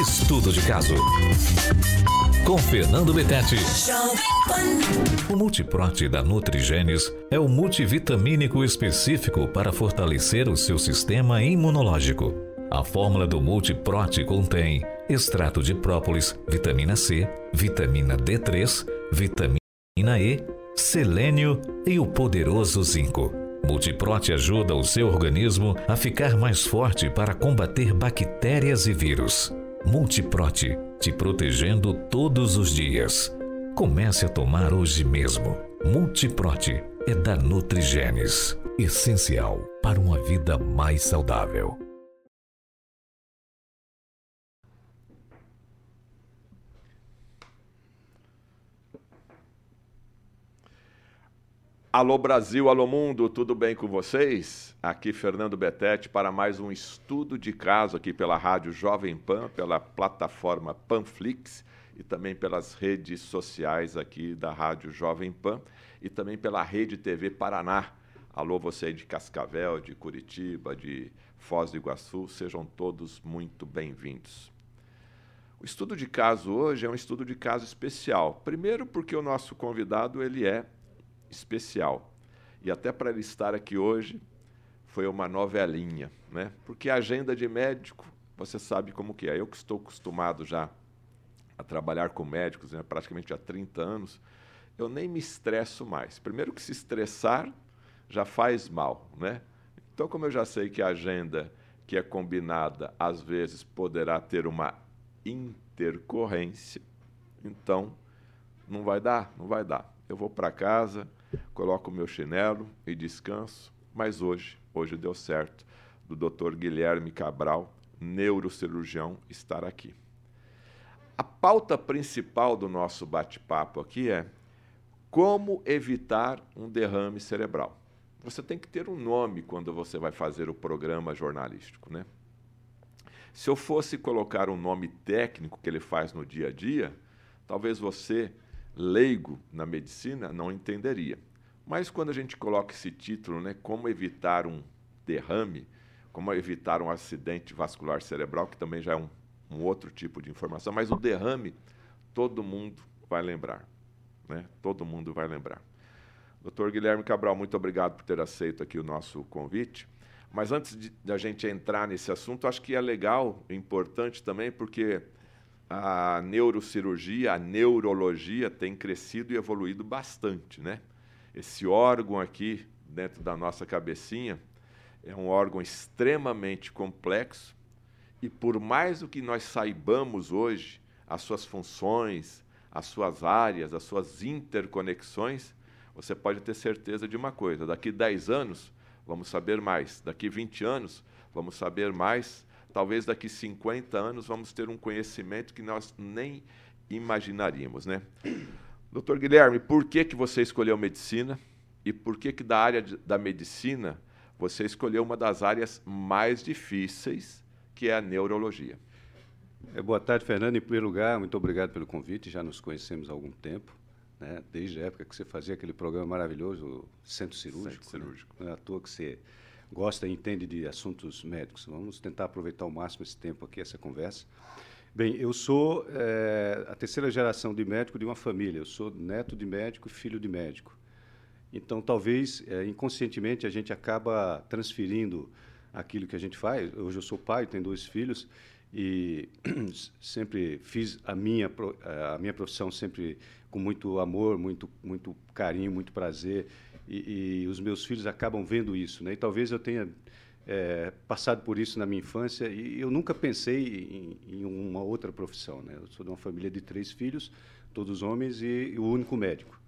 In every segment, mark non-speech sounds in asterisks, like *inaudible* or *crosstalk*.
Estudo de caso. Com Fernando Betete. O Multiprote da Nutrigenes é o multivitamínico específico para fortalecer o seu sistema imunológico. A fórmula do Multiprote contém extrato de própolis, vitamina C, vitamina D3, vitamina E, selênio e o poderoso zinco. Multiprote ajuda o seu organismo a ficar mais forte para combater bactérias e vírus. Multiprote, te protegendo todos os dias. Comece a tomar hoje mesmo. Multiprote é da Nutrigenes, essencial para uma vida mais saudável. Alô Brasil, alô mundo, tudo bem com vocês? Aqui Fernando Betete para mais um estudo de caso aqui pela Rádio Jovem Pan, pela plataforma Panflix e também pelas redes sociais aqui da Rádio Jovem Pan e também pela Rede TV Paraná. Alô você de Cascavel, de Curitiba, de Foz do Iguaçu, sejam todos muito bem-vindos. O estudo de caso hoje é um estudo de caso especial. Primeiro porque o nosso convidado ele é especial. E até para ele estar aqui hoje, foi uma novelinha, né? Porque a agenda de médico, você sabe como que é. Eu que estou acostumado já a trabalhar com médicos, né, praticamente há 30 anos, eu nem me estresso mais. Primeiro que se estressar já faz mal, né? Então, como eu já sei que a agenda que é combinada às vezes poderá ter uma intercorrência, então não vai dar, não vai dar. Eu vou para casa, coloco o meu chinelo e descanso, mas hoje, hoje deu certo, do Dr. Guilherme Cabral, neurocirurgião, estar aqui. A pauta principal do nosso bate-papo aqui é como evitar um derrame cerebral. Você tem que ter um nome quando você vai fazer o programa jornalístico, né? Se eu fosse colocar um nome técnico que ele faz no dia a dia, talvez você leigo na medicina não entenderia. Mas quando a gente coloca esse título, né, como evitar um derrame, como evitar um acidente vascular cerebral, que também já é um, um outro tipo de informação, mas o derrame todo mundo vai lembrar, né? Todo mundo vai lembrar. Doutor Guilherme Cabral, muito obrigado por ter aceito aqui o nosso convite. Mas antes de, de a gente entrar nesse assunto, acho que é legal, importante também, porque a neurocirurgia, a neurologia tem crescido e evoluído bastante, né? Esse órgão aqui dentro da nossa cabecinha é um órgão extremamente complexo e por mais do que nós saibamos hoje as suas funções, as suas áreas, as suas interconexões, você pode ter certeza de uma coisa, daqui 10 anos vamos saber mais, daqui 20 anos vamos saber mais talvez daqui 50 anos vamos ter um conhecimento que nós nem imaginaríamos, né? Doutor Guilherme, por que, que você escolheu medicina e por que, que da área de, da medicina você escolheu uma das áreas mais difíceis, que é a neurologia? É, boa tarde, Fernando. Em primeiro lugar, muito obrigado pelo convite. Já nos conhecemos há algum tempo, né? desde a época que você fazia aquele programa maravilhoso, o Centro Cirúrgico. Centro Cirúrgico. Né? Não é à toa que você gosta e entende de assuntos médicos. Vamos tentar aproveitar ao máximo esse tempo aqui, essa conversa. Bem, eu sou é, a terceira geração de médico de uma família. Eu sou neto de médico filho de médico. Então, talvez, é, inconscientemente, a gente acaba transferindo aquilo que a gente faz. Hoje eu sou pai, tenho dois filhos e *clears throat* sempre fiz a minha a minha profissão sempre com muito amor, muito muito carinho, muito prazer e, e, os meus filhos acabam vendo isso, né? E talvez eu tenha é, passado por isso na minha infância e eu nunca pensei em, em, uma outra profissão, né? Eu sou de uma família de três filhos, todos homens e, e o único médico.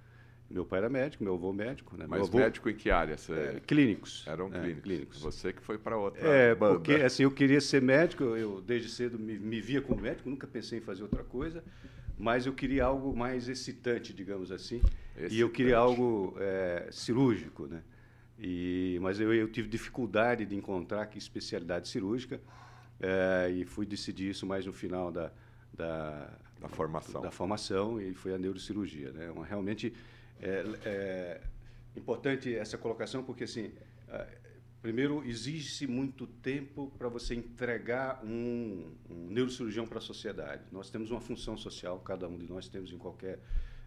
Meu pai era médico, meu avô médico, né? Mas avô, médico em que área? Você... É, clínicos. Eram é, clínicos. clínicos. Você que foi para outra. É, banda. porque assim eu queria ser médico. Eu desde cedo me, me via como médico, nunca pensei em fazer outra coisa mas eu queria algo mais excitante, digamos assim. Excitante. E eu queria algo é, cirúrgico, né? E, mas eu, eu, tive dificuldade de encontrar que especialidade cirúrgica é, e fui decidir isso mais no final da, da, da formação. Da formação e foi a neurocirurgia, né? Uma, realmente é, é importante essa colocação porque assim primeiro, exige-se muito tempo para você entregar um, um neurocirurgião para a sociedade. Nós temos uma função social, cada um de nós temos em qualquer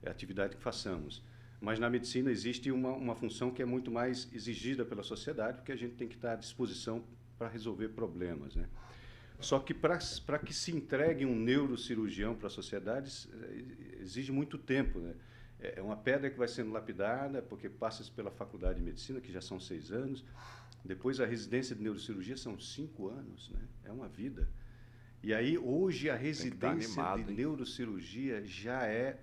atividade que façamos. Mas na medicina existe uma, uma função que é muito mais exigida pela sociedade, porque a gente tem que estar à disposição para resolver problemas. Né? Só que para que se entregue um neurocirurgião para a sociedade, exige muito tempo. Né? É, é uma pedra que vai sendo lapidada, porque passa pela faculdade de medicina, que já são seis anos. Depois, a residência de neurocirurgia são cinco anos. Né? É uma vida. E aí, hoje, a residência animado, de hein? neurocirurgia já é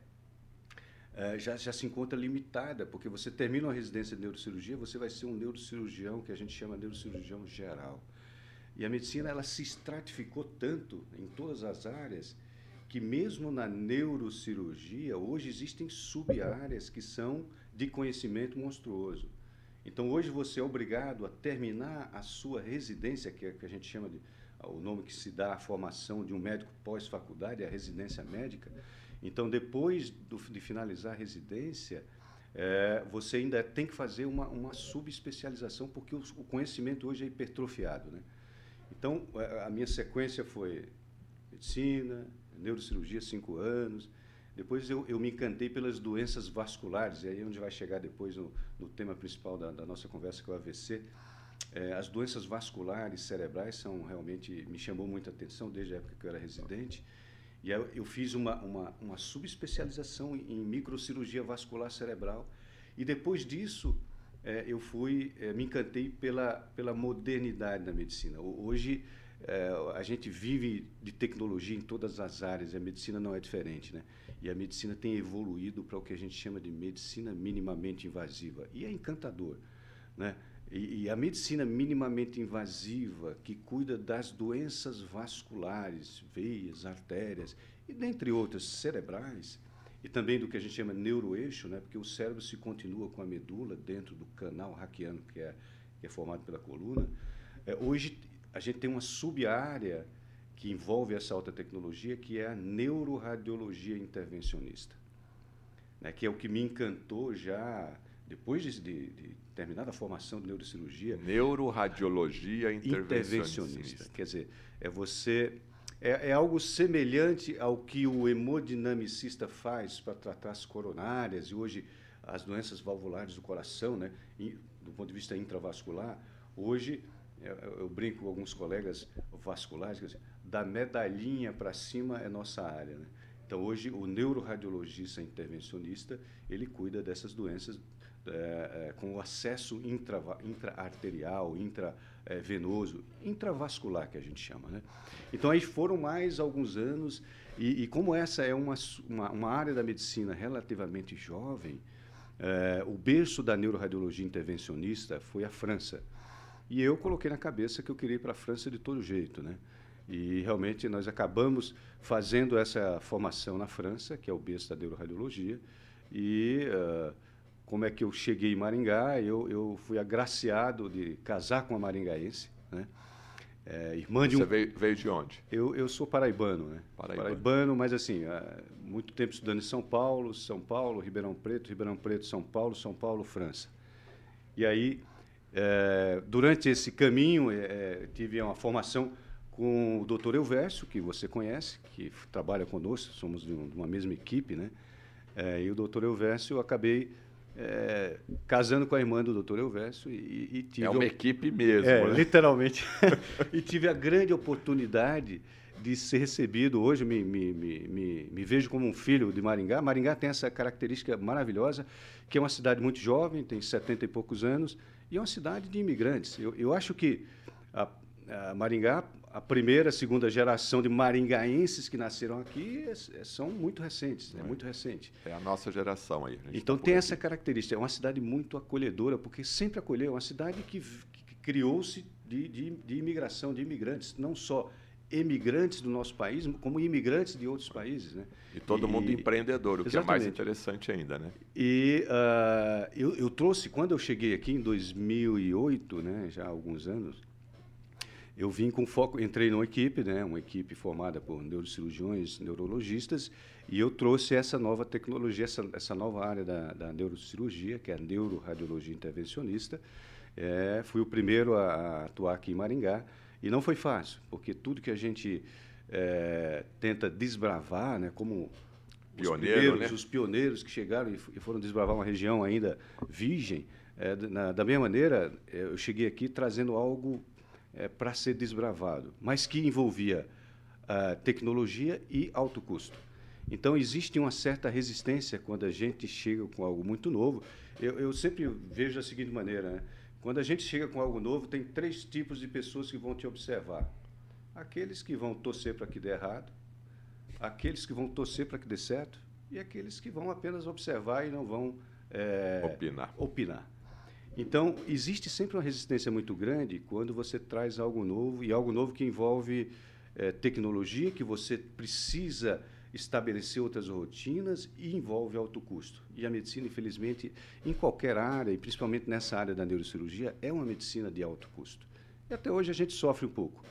é, já, já se encontra limitada, porque você termina uma residência de neurocirurgia, você vai ser um neurocirurgião, que a gente chama de neurocirurgião geral. E a medicina ela se estratificou tanto em todas as áreas que mesmo na neurocirurgia hoje existem sub-áreas que são de conhecimento monstruoso. Então hoje você é obrigado a terminar a sua residência, que é que a gente chama de o nome que se dá à formação de um médico pós-faculdade, é a residência médica. Então depois do, de finalizar a residência, é, você ainda tem que fazer uma, uma subespecialização, porque o, o conhecimento hoje é hipertrofiado. Né? Então, é, a minha sequência foi medicina, neurocirurgia, cinco anos. Depois eu, eu me encantei pelas doenças vasculares, e aí é onde vai chegar depois no, no tema principal da, da, nossa conversa, que é o AVC. É, as doenças vasculares cerebrais são realmente me chamou muita atenção desde a época que eu era residente. E aí eu fiz uma, uma, uma subespecialização em microcirurgia vascular cerebral. E depois disso, é, eu fui, é, me encantei pela, pela modernidade da medicina. Hoje, é, a gente vive de tecnologia em todas as áreas, e a medicina não é diferente. Né? E a medicina tem evoluído para o que a gente chama de medicina minimamente invasiva. E é encantador. Né? E, e, a medicina minimamente invasiva, que cuida das doenças vasculares, veias, artérias, e dentre outras cerebrais, e também do que a gente chama neuroeixo, né, porque o cérebro se continua com a medula dentro do canal raquiano, que é, que é formado pela coluna. É, hoje, a gente tem uma sub-área que envolve essa alta tecnologia, que é a neuroradiologia intervencionista, né, que é o que me encantou já depois de, de, de terminada a formação de neurocirurgia. Neuroradiologia intervencionista. intervencionista. Quer dizer, é você. É, é, algo semelhante ao que o hemodinamicista faz para tratar as coronárias e hoje as doenças valvulares do coração, né, do ponto de vista intravascular. Hoje, eu, eu brinco com alguns colegas vasculares, dizer, da medalhinha para cima é nossa área. Né? Então, hoje, o neuroradiologista intervencionista, ele cuida dessas doenças é, com o acesso intraarterial, intravenoso, intravascular, que a gente chama. Né? Então, aí foram mais alguns anos, e, e como essa é uma, uma, uma, área da medicina relativamente jovem, é, o berço da neuroradiologia intervencionista foi a França. E eu coloquei na cabeça que eu queria ir para a França de todo jeito. Né? E realmente nós acabamos fazendo essa formação na França, que é o berço da neuroradiologia, e. Uh, como é que eu cheguei em Maringá, eu, eu fui agraciado de casar com uma maringaense, né? É, irmã de um... Você veio, veio, de onde? Eu, eu sou paraibano, né? Paraibano. paraibano mas assim, há muito tempo estudando em São Paulo, São Paulo, Ribeirão Preto, Ribeirão Preto, São Paulo, São Paulo, França. E aí, é, durante esse caminho, é, tive uma formação com o doutor Elvésio, que você conhece, que trabalha conosco, somos de uma mesma equipe, né? É, e o doutor Elvésio, eu acabei é, casando com a irmã do doutor Elvésio e, e tive... É uma equipe mesmo, é, né? literalmente. *laughs* *laughs* e tive a grande oportunidade de ser recebido. Hoje me, me, me, me, vejo como um filho de Maringá. Maringá tem essa característica maravilhosa, que é uma cidade muito jovem, tem 70 e poucos anos, e é uma cidade de imigrantes. Eu, eu acho que a, a Maringá a primeira, segunda geração de maringaenses que nasceram aqui é, é, são muito recentes, é, é muito recente. É a nossa geração aí. Então tá tem essa característica. É uma cidade muito acolhedora, porque sempre acolheu. É uma cidade que, que criou-se de, de, de, imigração, de imigrantes, não só emigrantes do nosso país, como imigrantes de outros países, né? E todo e, mundo empreendedor, o exatamente. que é mais interessante ainda, né? E uh, eu, eu trouxe quando eu cheguei aqui em 2008, né, já há alguns anos eu vim com foco, entrei numa equipe, né, uma equipe formada por neurocirurgiões, neurologistas, e eu trouxe essa nova tecnologia, essa, essa nova área da, da neurocirurgia, que é a neuroradiologia intervencionista, É, fui o primeiro a, a, atuar aqui em Maringá e não foi fácil, porque tudo que a gente é, tenta desbravar, né, como Pioneiro, os, primeiros, né? os pioneiros que chegaram e foram desbravar uma região ainda virgem, é, na, da mesma maneira, é, eu cheguei aqui trazendo algo é, para ser desbravado, mas que envolvia uh, tecnologia e alto custo. Então, existe uma certa resistência quando a gente chega com algo muito novo. Eu, eu sempre vejo da seguinte maneira: né? quando a gente chega com algo novo, tem três tipos de pessoas que vão te observar: aqueles que vão torcer para que dê errado, aqueles que vão torcer para que dê certo e aqueles que vão apenas observar e não vão é, opinar. opinar. Então, existe sempre uma resistência muito grande quando você traz algo novo e algo novo que envolve é, tecnologia, que você precisa estabelecer outras rotinas e envolve alto custo. E a medicina, infelizmente, em qualquer área, e principalmente nessa área da neurocirurgia, é uma medicina de alto custo. E até hoje a gente sofre um pouco.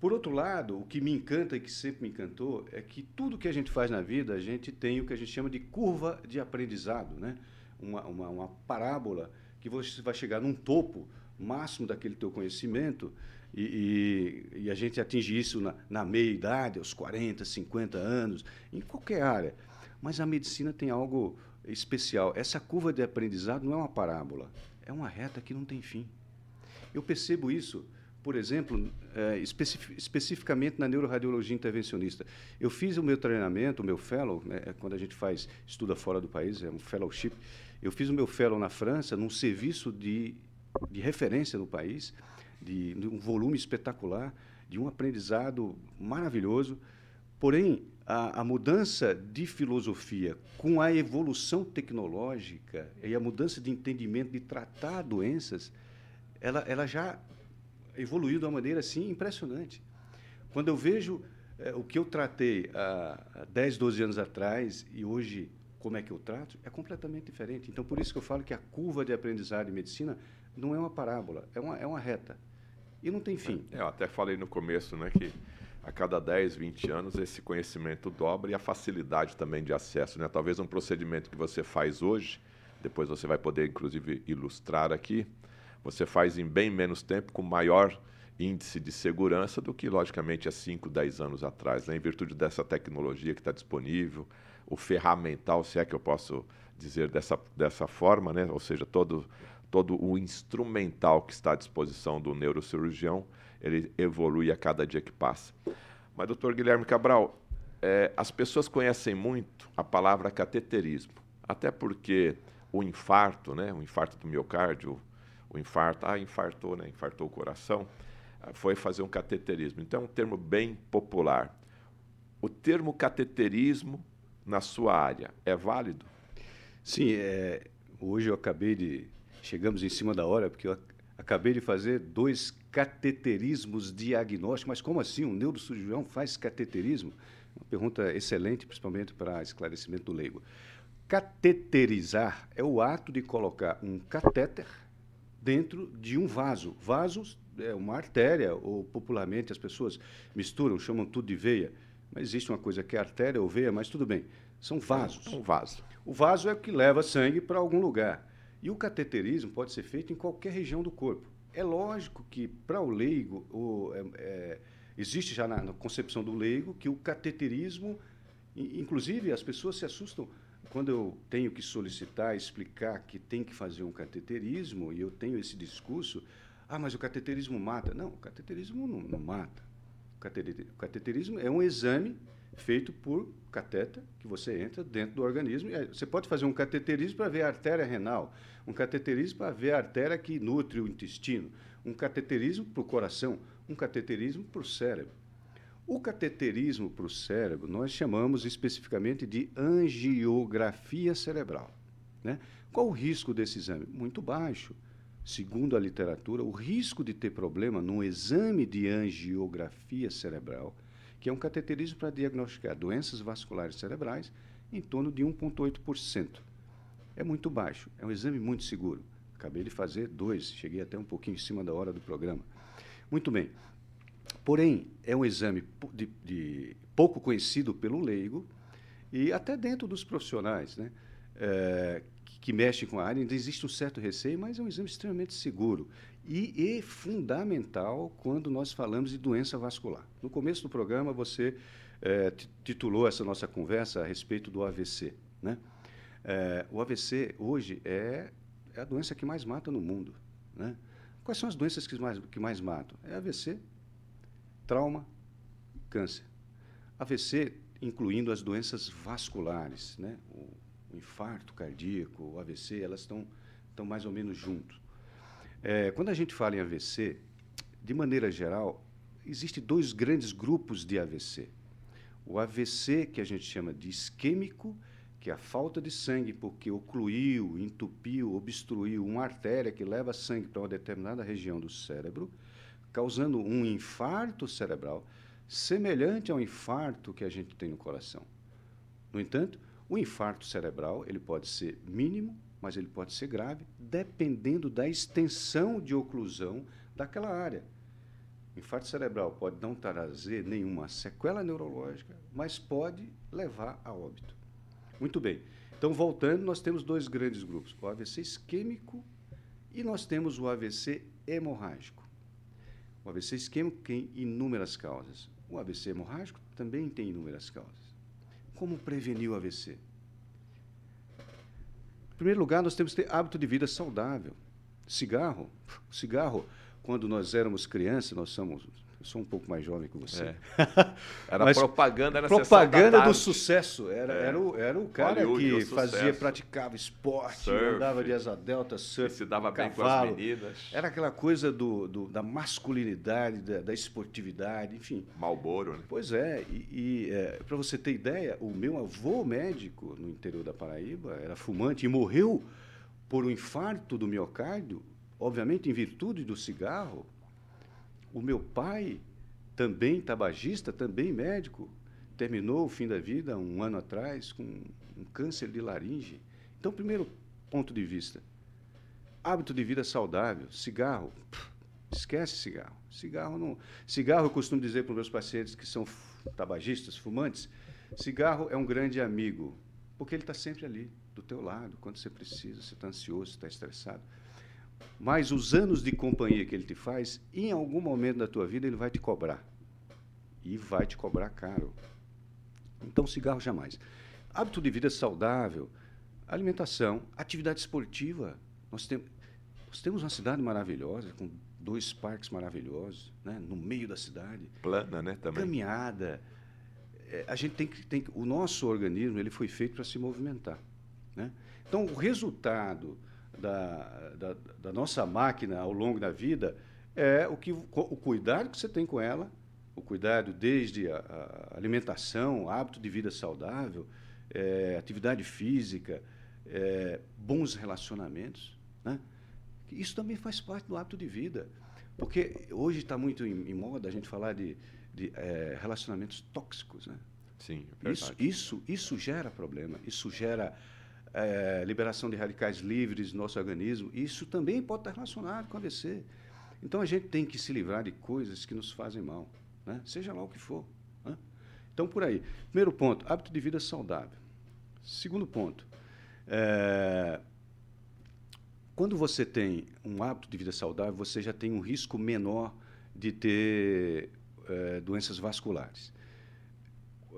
Por outro lado, o que me encanta e que sempre me encantou é que tudo que a gente faz na vida, a gente tem o que a gente chama de curva de aprendizado, né? uma, uma, uma parábola que você vai chegar num topo máximo daquele teu conhecimento e, e, e, a gente atinge isso na, na meia-idade, aos 40, 50 anos, em qualquer área. Mas a medicina tem algo especial. Essa curva de aprendizado não é uma parábola, é uma reta que não tem fim. Eu percebo isso, por exemplo, é, especific, especificamente na neuroradiologia intervencionista. Eu fiz o meu treinamento, o meu fellow, né, quando a gente faz, estuda fora do país, é um fellowship. Eu fiz o meu fellow na França, num serviço de, de referência no país, de, de um volume espetacular, de um aprendizado maravilhoso. Porém, a, a, mudança de filosofia com a evolução tecnológica e a mudança de entendimento de tratar doenças, ela, ela já evoluiu de uma maneira assim impressionante. Quando eu vejo é, o que eu tratei há, há 10, 12 anos atrás e hoje como é que eu trato, é completamente diferente. Então, por isso que eu falo que a curva de aprendizado em medicina não é uma parábola, é uma, é uma reta. E não tem fim. É, eu até falei no começo né, que a cada 10, 20 anos esse conhecimento dobra e a facilidade também de acesso. Né? Talvez um procedimento que você faz hoje, depois você vai poder inclusive ilustrar aqui, você faz em bem menos tempo com maior índice de segurança do que, logicamente, há 5, 10 anos atrás, né? em virtude dessa tecnologia que está disponível, o ferramental, se é que eu posso dizer dessa, dessa forma, né? ou seja, todo todo o instrumental que está à disposição do neurocirurgião, ele evolui a cada dia que passa. Mas, doutor Guilherme Cabral, é, as pessoas conhecem muito a palavra cateterismo, até porque o infarto, né, o infarto do miocárdio, o infarto, ah, infartou, né, infartou o coração, ah, foi fazer um cateterismo. Então, é um termo bem popular. O termo cateterismo, na sua área, é válido? Sim, é, hoje eu acabei de chegamos em cima da hora, porque eu acabei de fazer dois cateterismos diagnósticos. Mas como assim? Um neurocirurgião faz cateterismo? Uma pergunta excelente, principalmente para esclarecimento do leigo. Cateterizar é o ato de colocar um catéter dentro de um vaso. Vasos é uma artéria, ou popularmente as pessoas misturam, chamam tudo de veia. Mas existe uma coisa que é artéria ou veia, mas tudo bem. São vasos. É um vaso. O vaso é o que leva sangue para algum lugar. E o cateterismo pode ser feito em qualquer região do corpo. É lógico que, para o leigo, o, é, é, existe já na, na, concepção do leigo que o cateterismo, inclusive as pessoas se assustam quando eu tenho que solicitar, explicar que tem que fazer um cateterismo e eu tenho esse discurso, ah, mas o cateterismo mata. Não, o cateterismo não, não mata. O cateterismo é um exame feito por catéter, que você entra dentro do organismo. Você pode fazer um cateterismo para ver a artéria renal, um cateterismo para ver a artéria que nutre o intestino, um cateterismo para o coração, um cateterismo para o cérebro. O cateterismo para o cérebro nós chamamos especificamente de angiografia cerebral. Né? Qual o risco desse exame? Muito baixo. Segundo a literatura, o risco de ter problema no exame de angiografia cerebral que é um cateterismo para diagnosticar doenças vasculares cerebrais, em torno de 1,8%. É muito baixo, é um exame muito seguro. Acabei de fazer dois, cheguei até um pouquinho em cima da hora do programa. Muito bem. Porém, é um exame de, de pouco conhecido pelo leigo e até dentro dos profissionais, né? É, que mexem com a área, ainda existe um certo receio, mas é um exame extremamente seguro e, e fundamental quando nós falamos de doença vascular. No começo do programa, você é, titulou essa nossa conversa a respeito do AVC. Né? É, o AVC, hoje, é, é a doença que mais mata no mundo. Né? Quais são as doenças que mais, que mais matam? É AVC, trauma, câncer. AVC, incluindo as doenças vasculares, né? O, infarto cardíaco, AVC, elas estão, estão mais ou menos juntos. É, quando a gente fala em AVC, de maneira geral, existem dois grandes grupos de AVC. O AVC, que a gente chama de isquêmico, que é a falta de sangue porque ocluiu, entupiu, obstruiu uma artéria que leva sangue para uma determinada região do cérebro, causando um infarto cerebral semelhante ao infarto que a gente tem no coração. No entanto, o infarto cerebral ele pode ser mínimo, mas ele pode ser grave, dependendo da extensão de oclusão daquela área. O infarto cerebral pode não trazer nenhuma sequela neurológica, mas pode levar a óbito. Muito bem. Então, voltando, nós temos dois grandes grupos: o AVC isquêmico e nós temos o AVC hemorrágico. O AVC isquêmico tem inúmeras causas. O AVC hemorrágico também tem inúmeras causas. Como prevenir o AVC? Em primeiro lugar, nós temos que ter hábito de vida saudável. Cigarro. Cigarro, quando nós éramos crianças, nós somos sou um pouco mais jovem que você. É. *laughs* Era Mas propaganda era Propaganda do sucesso. Era, é. era, o, era o cara Hollywood, que fazia, praticava esporte, surf, andava de asa delta, surf, se dava cavalo. bem com as meninas. Era aquela coisa do, do da masculinidade, da, da, esportividade, enfim. Malboro, né? Pois é. E, e é, para você ter ideia, o meu avô médico no interior da Paraíba era fumante e morreu por um infarto do miocárdio, obviamente em virtude do cigarro o meu pai, também tabagista, também médico, terminou o fim da vida um ano atrás com um câncer de laringe. Então, primeiro ponto de vista, hábito de vida saudável, cigarro, esquece cigarro. Cigarro não, cigarro eu costumo dizer para os meus pacientes que são tabagistas, fumantes, cigarro é um grande amigo, porque ele está sempre ali, do teu lado, quando você precisa, você está ansioso, está estressado. Mas os anos de companhia que ele te faz, em algum momento da tua vida ele vai te cobrar. E vai te cobrar caro. Então, cigarro jamais. Hábito de vida saudável, alimentação, atividade esportiva. Nós, tem, nós temos uma cidade maravilhosa, com dois parques maravilhosos, né? no meio da cidade. Plana, né? Também. Caminhada. É, a gente tem que, tem o nosso organismo ele foi feito para se movimentar. Né? Então, o resultado da, da, da, nossa máquina ao longo da vida é o, que, o cuidado que você tem com ela, o cuidado desde a, a alimentação, hábito de vida saudável, é, atividade física, é, bons relacionamentos. Né? Isso também faz parte do hábito de vida. Porque hoje está muito em, em, moda a gente falar de, de é, relacionamentos tóxicos. Né? Sim, é isso, isso, isso gera problema, isso gera é, liberação de radicais livres no nosso organismo, isso também pode estar relacionado com AVC. Então a gente tem que se livrar de coisas que nos fazem mal, né? seja lá o que for. Né? Então, por aí. Primeiro ponto, hábito de vida saudável. Segundo ponto, é, quando você tem um hábito de vida saudável, você já tem um risco menor de ter é, doenças vasculares.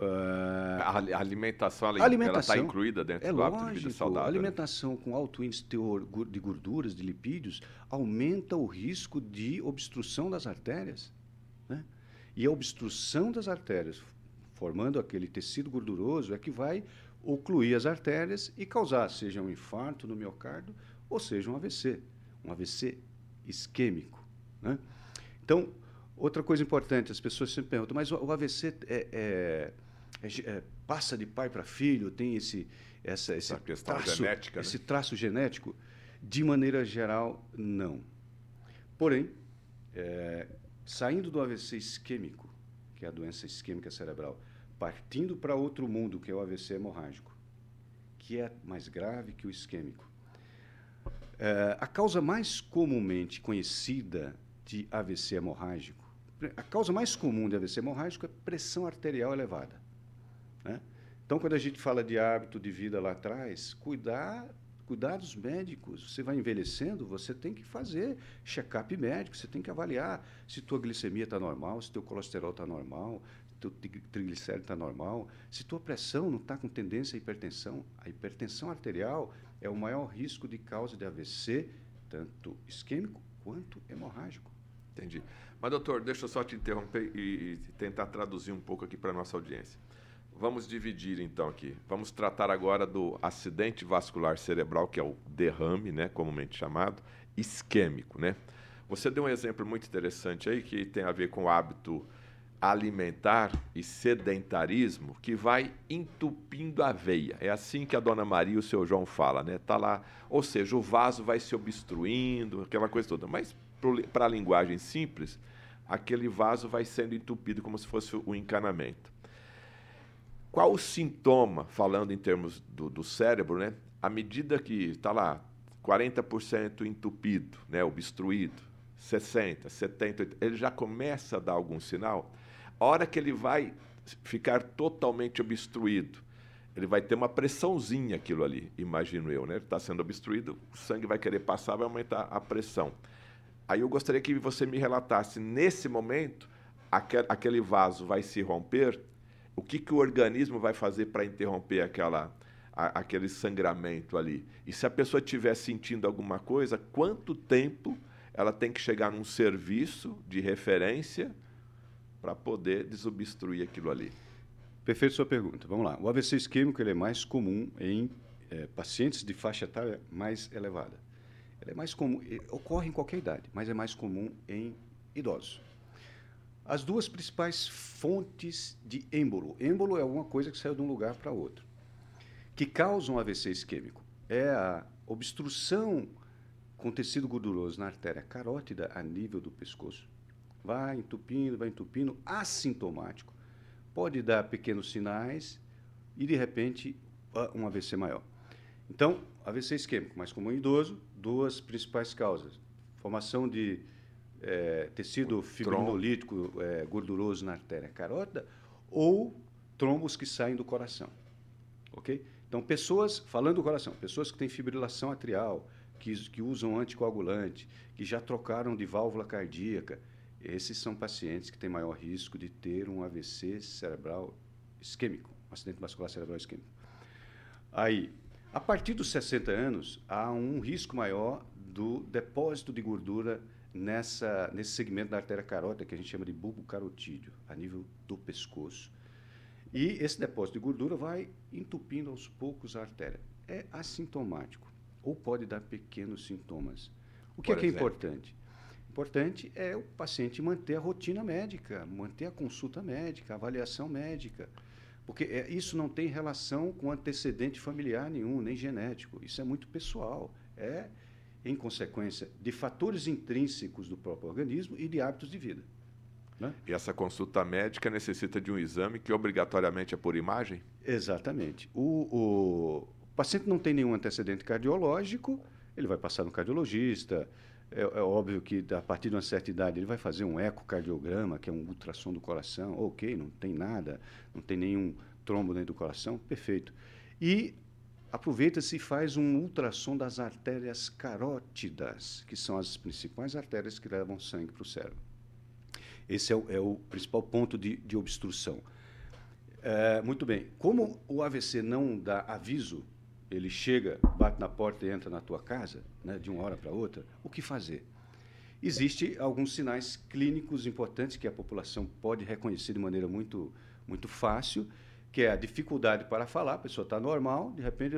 Uh, a alimentação, ela está incluída dentro é do lógico, hábito de vida saudável. A né? alimentação né? com alto índice teor de gorduras, de lipídios, aumenta o risco de obstrução das artérias. Né? E a obstrução das artérias, formando aquele tecido gorduroso, é que vai ocluir as artérias e causar, seja um infarto no miocárdio, ou seja um AVC, um AVC isquêmico. Né? Então, outra coisa importante, as pessoas sempre perguntam, mas o AVC é, é é, é, passa de pai para filho, tem esse, essa, esse, traço, genética, né? esse traço genético? De maneira geral, não. Porém, é, saindo do AVC isquêmico, que é a doença isquêmica cerebral, partindo para outro mundo, que é o AVC hemorrágico, que é mais grave que o isquêmico. É, a causa mais comumente conhecida de AVC hemorrágico, a causa mais comum de AVC hemorrágico é pressão arterial elevada. Né? Então, quando a gente fala de hábito de vida lá atrás, cuidar cuidados médicos. Você vai envelhecendo, você tem que fazer check-up médico, você tem que avaliar se tua glicemia está normal, se teu colesterol está normal, se teu triglicéride está normal, se tua pressão não está com tendência à hipertensão. A hipertensão arterial é o maior risco de causa de AVC, tanto isquêmico quanto hemorrágico. Entendi. Mas, doutor, deixa eu só te interromper e, e tentar traduzir um pouco aqui para a nossa audiência. Vamos dividir então aqui. Vamos tratar agora do acidente vascular cerebral, que é o derrame, né, comumente chamado, isquêmico, né? Você deu um exemplo muito interessante aí que tem a ver com o hábito alimentar e sedentarismo que vai entupindo a veia. É assim que a dona Maria e o seu João fala, né? Tá lá, ou seja, o vaso vai se obstruindo, aquela coisa toda. Mas para a linguagem simples, aquele vaso vai sendo entupido como se fosse o encanamento. Qual o sintoma, falando em termos do, do cérebro, né? À medida que está lá 40% entupido, né, obstruído, 60, 70, 80, ele já começa a dar algum sinal. A hora que ele vai ficar totalmente obstruído, ele vai ter uma pressãozinha aquilo ali, imagino eu, né? Ele está sendo obstruído, o sangue vai querer passar, vai aumentar a pressão. Aí eu gostaria que você me relatasse, nesse momento, aquele vaso vai se romper o que, que o organismo vai fazer para interromper aquela, a, aquele sangramento ali? E se a pessoa estiver sentindo alguma coisa, quanto tempo ela tem que chegar num serviço de referência para poder desobstruir aquilo ali? Perfeito sua pergunta. Vamos lá. O AVC isquêmico ele é mais comum em é, pacientes de faixa etária mais elevada. Ele é mais comum, ocorre em qualquer idade, mas é mais comum em idosos. As duas principais fontes de êmbolo. Êmbolo é alguma coisa que saiu de um lugar para outro. Que causam AVC isquêmico. É a obstrução com tecido gorduroso na artéria carótida a nível do pescoço. Vai entupindo, vai entupindo, assintomático. Pode dar pequenos sinais e, de repente, um AVC maior. Então, AVC isquêmico, mais comum em idoso, duas principais causas. Formação de é, tecido fibrinolítico é, gorduroso na artéria carótida ou trombos que saem do coração. Ok? Então, pessoas, falando do coração, pessoas que têm fibrilação atrial, que, que usam anticoagulante, que já trocaram de válvula cardíaca, esses são pacientes que têm maior risco de ter um AVC cerebral isquêmico, um acidente vascular cerebral isquêmico. Aí, a partir dos 60 anos, há um risco maior do depósito de gordura nessa, nesse segmento da artéria carótida, que a gente chama de bulbo carotídeo, a nível do pescoço. E esse depósito de gordura vai entupindo aos poucos a artéria. É assintomático, ou pode dar pequenos sintomas. O que é, que é importante? Importante é o paciente manter a rotina médica, manter a consulta médica, a avaliação médica. Porque é, isso não tem relação com antecedente familiar nenhum, nem genético. Isso é muito pessoal. É em consequência de fatores intrínsecos do próprio organismo e de hábitos de vida. Né? E essa consulta médica necessita de um exame que obrigatoriamente é por imagem? Exatamente. O, o paciente não tem nenhum antecedente cardiológico, ele vai passar no cardiologista. É, é, óbvio que a partir de uma certa idade ele vai fazer um ecocardiograma, que é um ultrassom do coração. Ok, não tem nada, não tem nenhum trombo dentro do coração, perfeito. E aproveita-se e faz um ultrassom das artérias carótidas, que são as principais artérias que levam sangue para o cérebro. Esse é o, é o principal ponto de, de obstrução. É, muito bem. Como o AVC não dá aviso, ele chega, bate na porta e entra na tua casa, né, de uma hora para outra, o que fazer? Existem alguns sinais clínicos importantes que a população pode reconhecer de maneira muito, muito fácil que é a dificuldade para falar, a pessoa está normal, de repente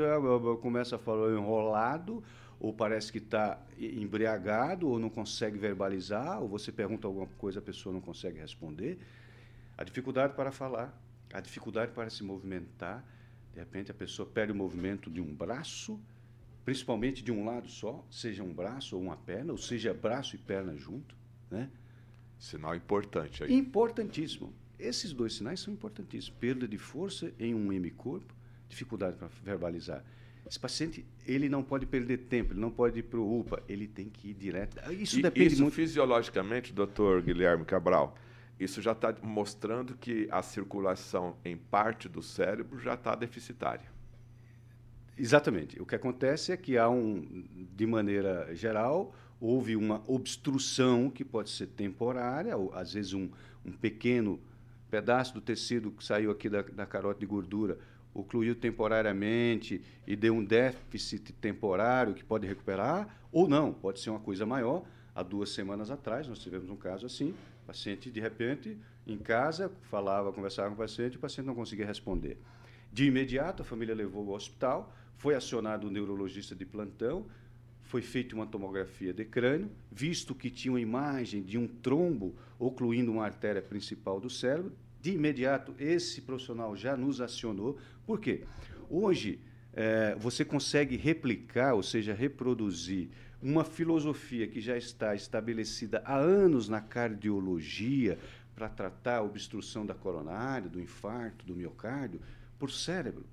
começa a falar enrolado, ou parece que está embriagado, ou não consegue verbalizar, ou você pergunta alguma coisa, a pessoa não consegue responder. A dificuldade para falar, a dificuldade para se movimentar, de repente a pessoa perde o movimento de um braço, principalmente de um lado só, seja um braço ou uma perna, ou seja braço e perna junto, né? Sinal importante aí. Importantíssimo. Esses dois sinais são importantíssimos. Perda de força em um hemicorpo, dificuldade para verbalizar. Esse paciente, ele não pode perder tempo, ele não pode ir para o UPA, ele tem que ir direto. Isso e, depende isso muito... fisiologicamente, doutor Guilherme Cabral, isso já está mostrando que a circulação em parte do cérebro já está deficitária. Exatamente. O que acontece é que há um, de maneira geral, houve uma obstrução que pode ser temporária, ou às vezes um, um pequeno pedaço do tecido que saiu aqui da, da carota de gordura ocluiu temporariamente e deu um déficit temporário que pode recuperar, ou não, pode ser uma coisa maior. Há duas semanas atrás, nós tivemos um caso assim, paciente, de repente, em casa, falava, conversava com o paciente, o paciente não conseguia responder. De imediato, a família levou ao hospital, foi acionado o neurologista de plantão, foi feita uma tomografia de crânio, visto que tinha uma imagem de um trombo ocluindo uma artéria principal do cérebro. De imediato, esse profissional já nos acionou. Por quê? Hoje, é, você consegue replicar, ou seja, reproduzir uma filosofia que já está estabelecida há anos na cardiologia para tratar a obstrução da coronária, do infarto, do miocárdio, por cérebro.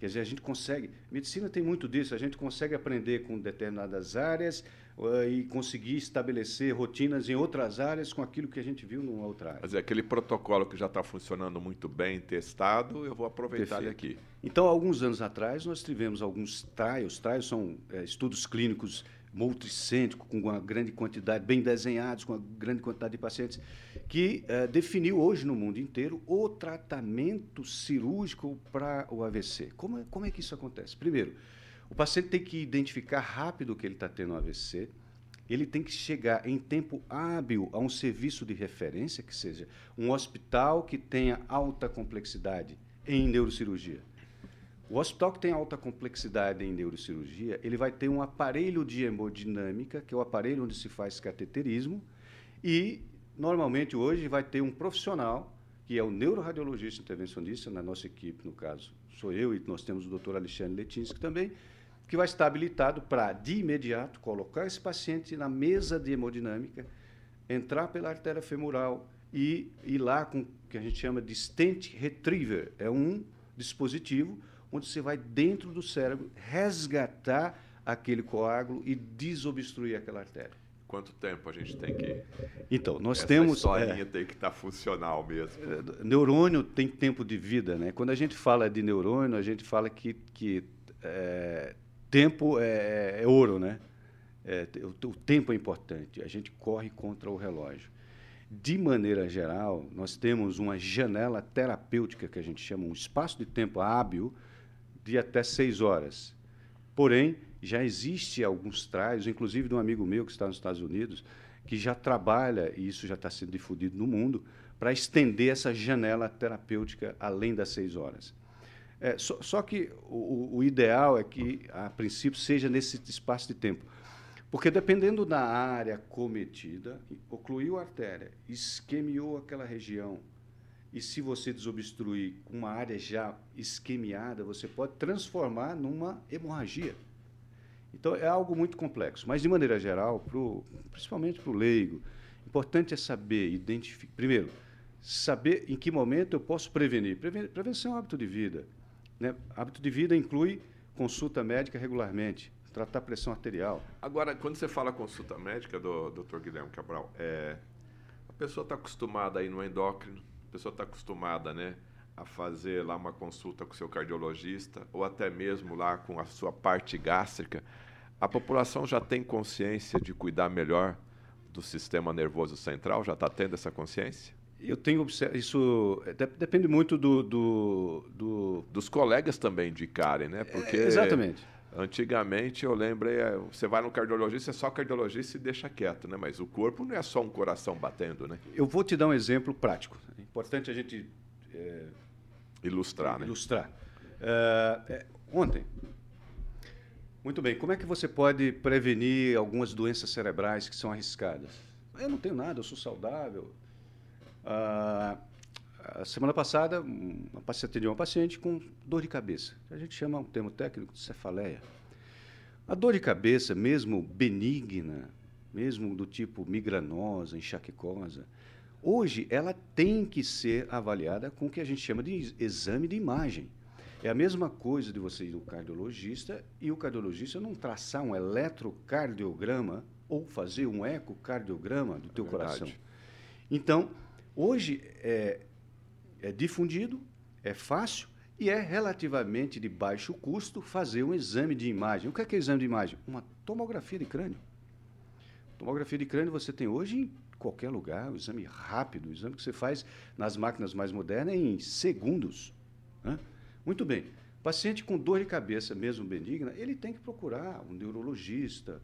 Quer dizer, a gente consegue. Medicina tem muito disso, a gente consegue aprender com determinadas áreas uh, e conseguir estabelecer rotinas em outras áreas com aquilo que a gente viu numa outra área. Mas é aquele protocolo que já está funcionando muito bem, testado, eu vou aproveitar ele aqui. Então, alguns anos atrás, nós tivemos alguns trials. Trials são é, estudos clínicos multicêntrico, com uma grande quantidade, bem desenhados, com uma grande quantidade de pacientes, que uh, definiu hoje no mundo inteiro o tratamento cirúrgico para o AVC. Como é, como é que isso acontece? Primeiro, o paciente tem que identificar rápido que ele está tendo AVC, ele tem que chegar em tempo hábil a um serviço de referência, que seja um hospital que tenha alta complexidade em neurocirurgia. O hospital que tem alta complexidade em neurocirurgia, ele vai ter um aparelho de hemodinâmica, que é o aparelho onde se faz cateterismo, e normalmente hoje vai ter um profissional, que é o neuroradiologista intervencionista, na nossa equipe, no caso, sou eu e nós temos o doutor Alexandre Letinsky também, que vai estar habilitado para, de imediato, colocar esse paciente na mesa de hemodinâmica, entrar pela artéria femoral e ir lá com o que a gente chama de stent retriever. É um dispositivo onde você vai dentro do cérebro resgatar aquele coágulo e desobstruir aquela artéria. Quanto tempo a gente tem que. Então, nós Essa temos. historinha é, tem que estar tá funcional mesmo. É, neurônio tem tempo de vida, né? Quando a gente fala de neurônio, a gente fala que, que é, tempo é, é, ouro, né? É, o, o tempo é importante. A gente corre contra o relógio. De maneira geral, nós temos uma janela terapêutica que a gente chama um espaço de tempo hábil de até seis horas. Porém, já existe alguns traios, inclusive de um amigo meu que está nos Estados Unidos, que já trabalha, e isso já está sendo difundido no mundo, para estender essa janela terapêutica além das seis horas. É, só, que o, o, ideal é que, a princípio, seja nesse espaço de tempo. Porque, dependendo da área cometida, ocluiu a artéria, isquemiou aquela região, e se você desobstruir uma área já isquemiada, você pode transformar numa hemorragia. Então é algo muito complexo. Mas de maneira geral, pro, principalmente para o leigo, importante é saber identificar. Primeiro, saber em que momento eu posso prevenir. Prevenção é um hábito de vida. Né? Hábito de vida inclui consulta médica regularmente, tratar pressão arterial. Agora, quando você fala consulta médica, do Dr. Guilherme Cabral, é, a pessoa está acostumada a ir no endócrino, a pessoa está acostumada, né? A fazer lá uma consulta com o seu cardiologista, ou até mesmo lá com a sua parte gástrica. A população já tem consciência de cuidar melhor do sistema nervoso central? Já está tendo essa consciência? Eu tenho isso depende muito do, do, do, dos colegas também indicarem, né? Porque é, exatamente. Antigamente eu lembro, é, você vai no cardiologista, é só cardiologista e deixa quieto, né? Mas o corpo não é só um coração batendo, né? Eu vou te dar um exemplo prático. É importante a gente é, ilustrar, né? Ilustrar. É, é, ontem. Muito bem. Como é que você pode prevenir algumas doenças cerebrais que são arriscadas? Eu não tenho nada, eu sou saudável. Ah, a semana passada, uma paciente atendeu uma paciente com dor de cabeça. A gente chama um termo técnico de cefaleia. A dor de cabeça, mesmo benigna, mesmo do tipo migranosa, enxaquecosa, hoje ela tem que ser avaliada com o que a gente chama de exame de imagem. É a mesma coisa de você ir no cardiologista e o cardiologista não traçar um eletrocardiograma ou fazer um ecocardiograma do teu é coração. Então, hoje, é, é difundido, é fácil E é relativamente de baixo custo fazer um exame de imagem. O que é, que é exame de imagem? Uma tomografia de crânio. Tomografia de crânio você tem hoje em qualquer lugar, um exame rápido, um exame que você faz nas máquinas mais modernas em segundos. Né? Muito bem. Paciente com dor de cabeça, mesmo benigna, ele tem que procurar um neurologista,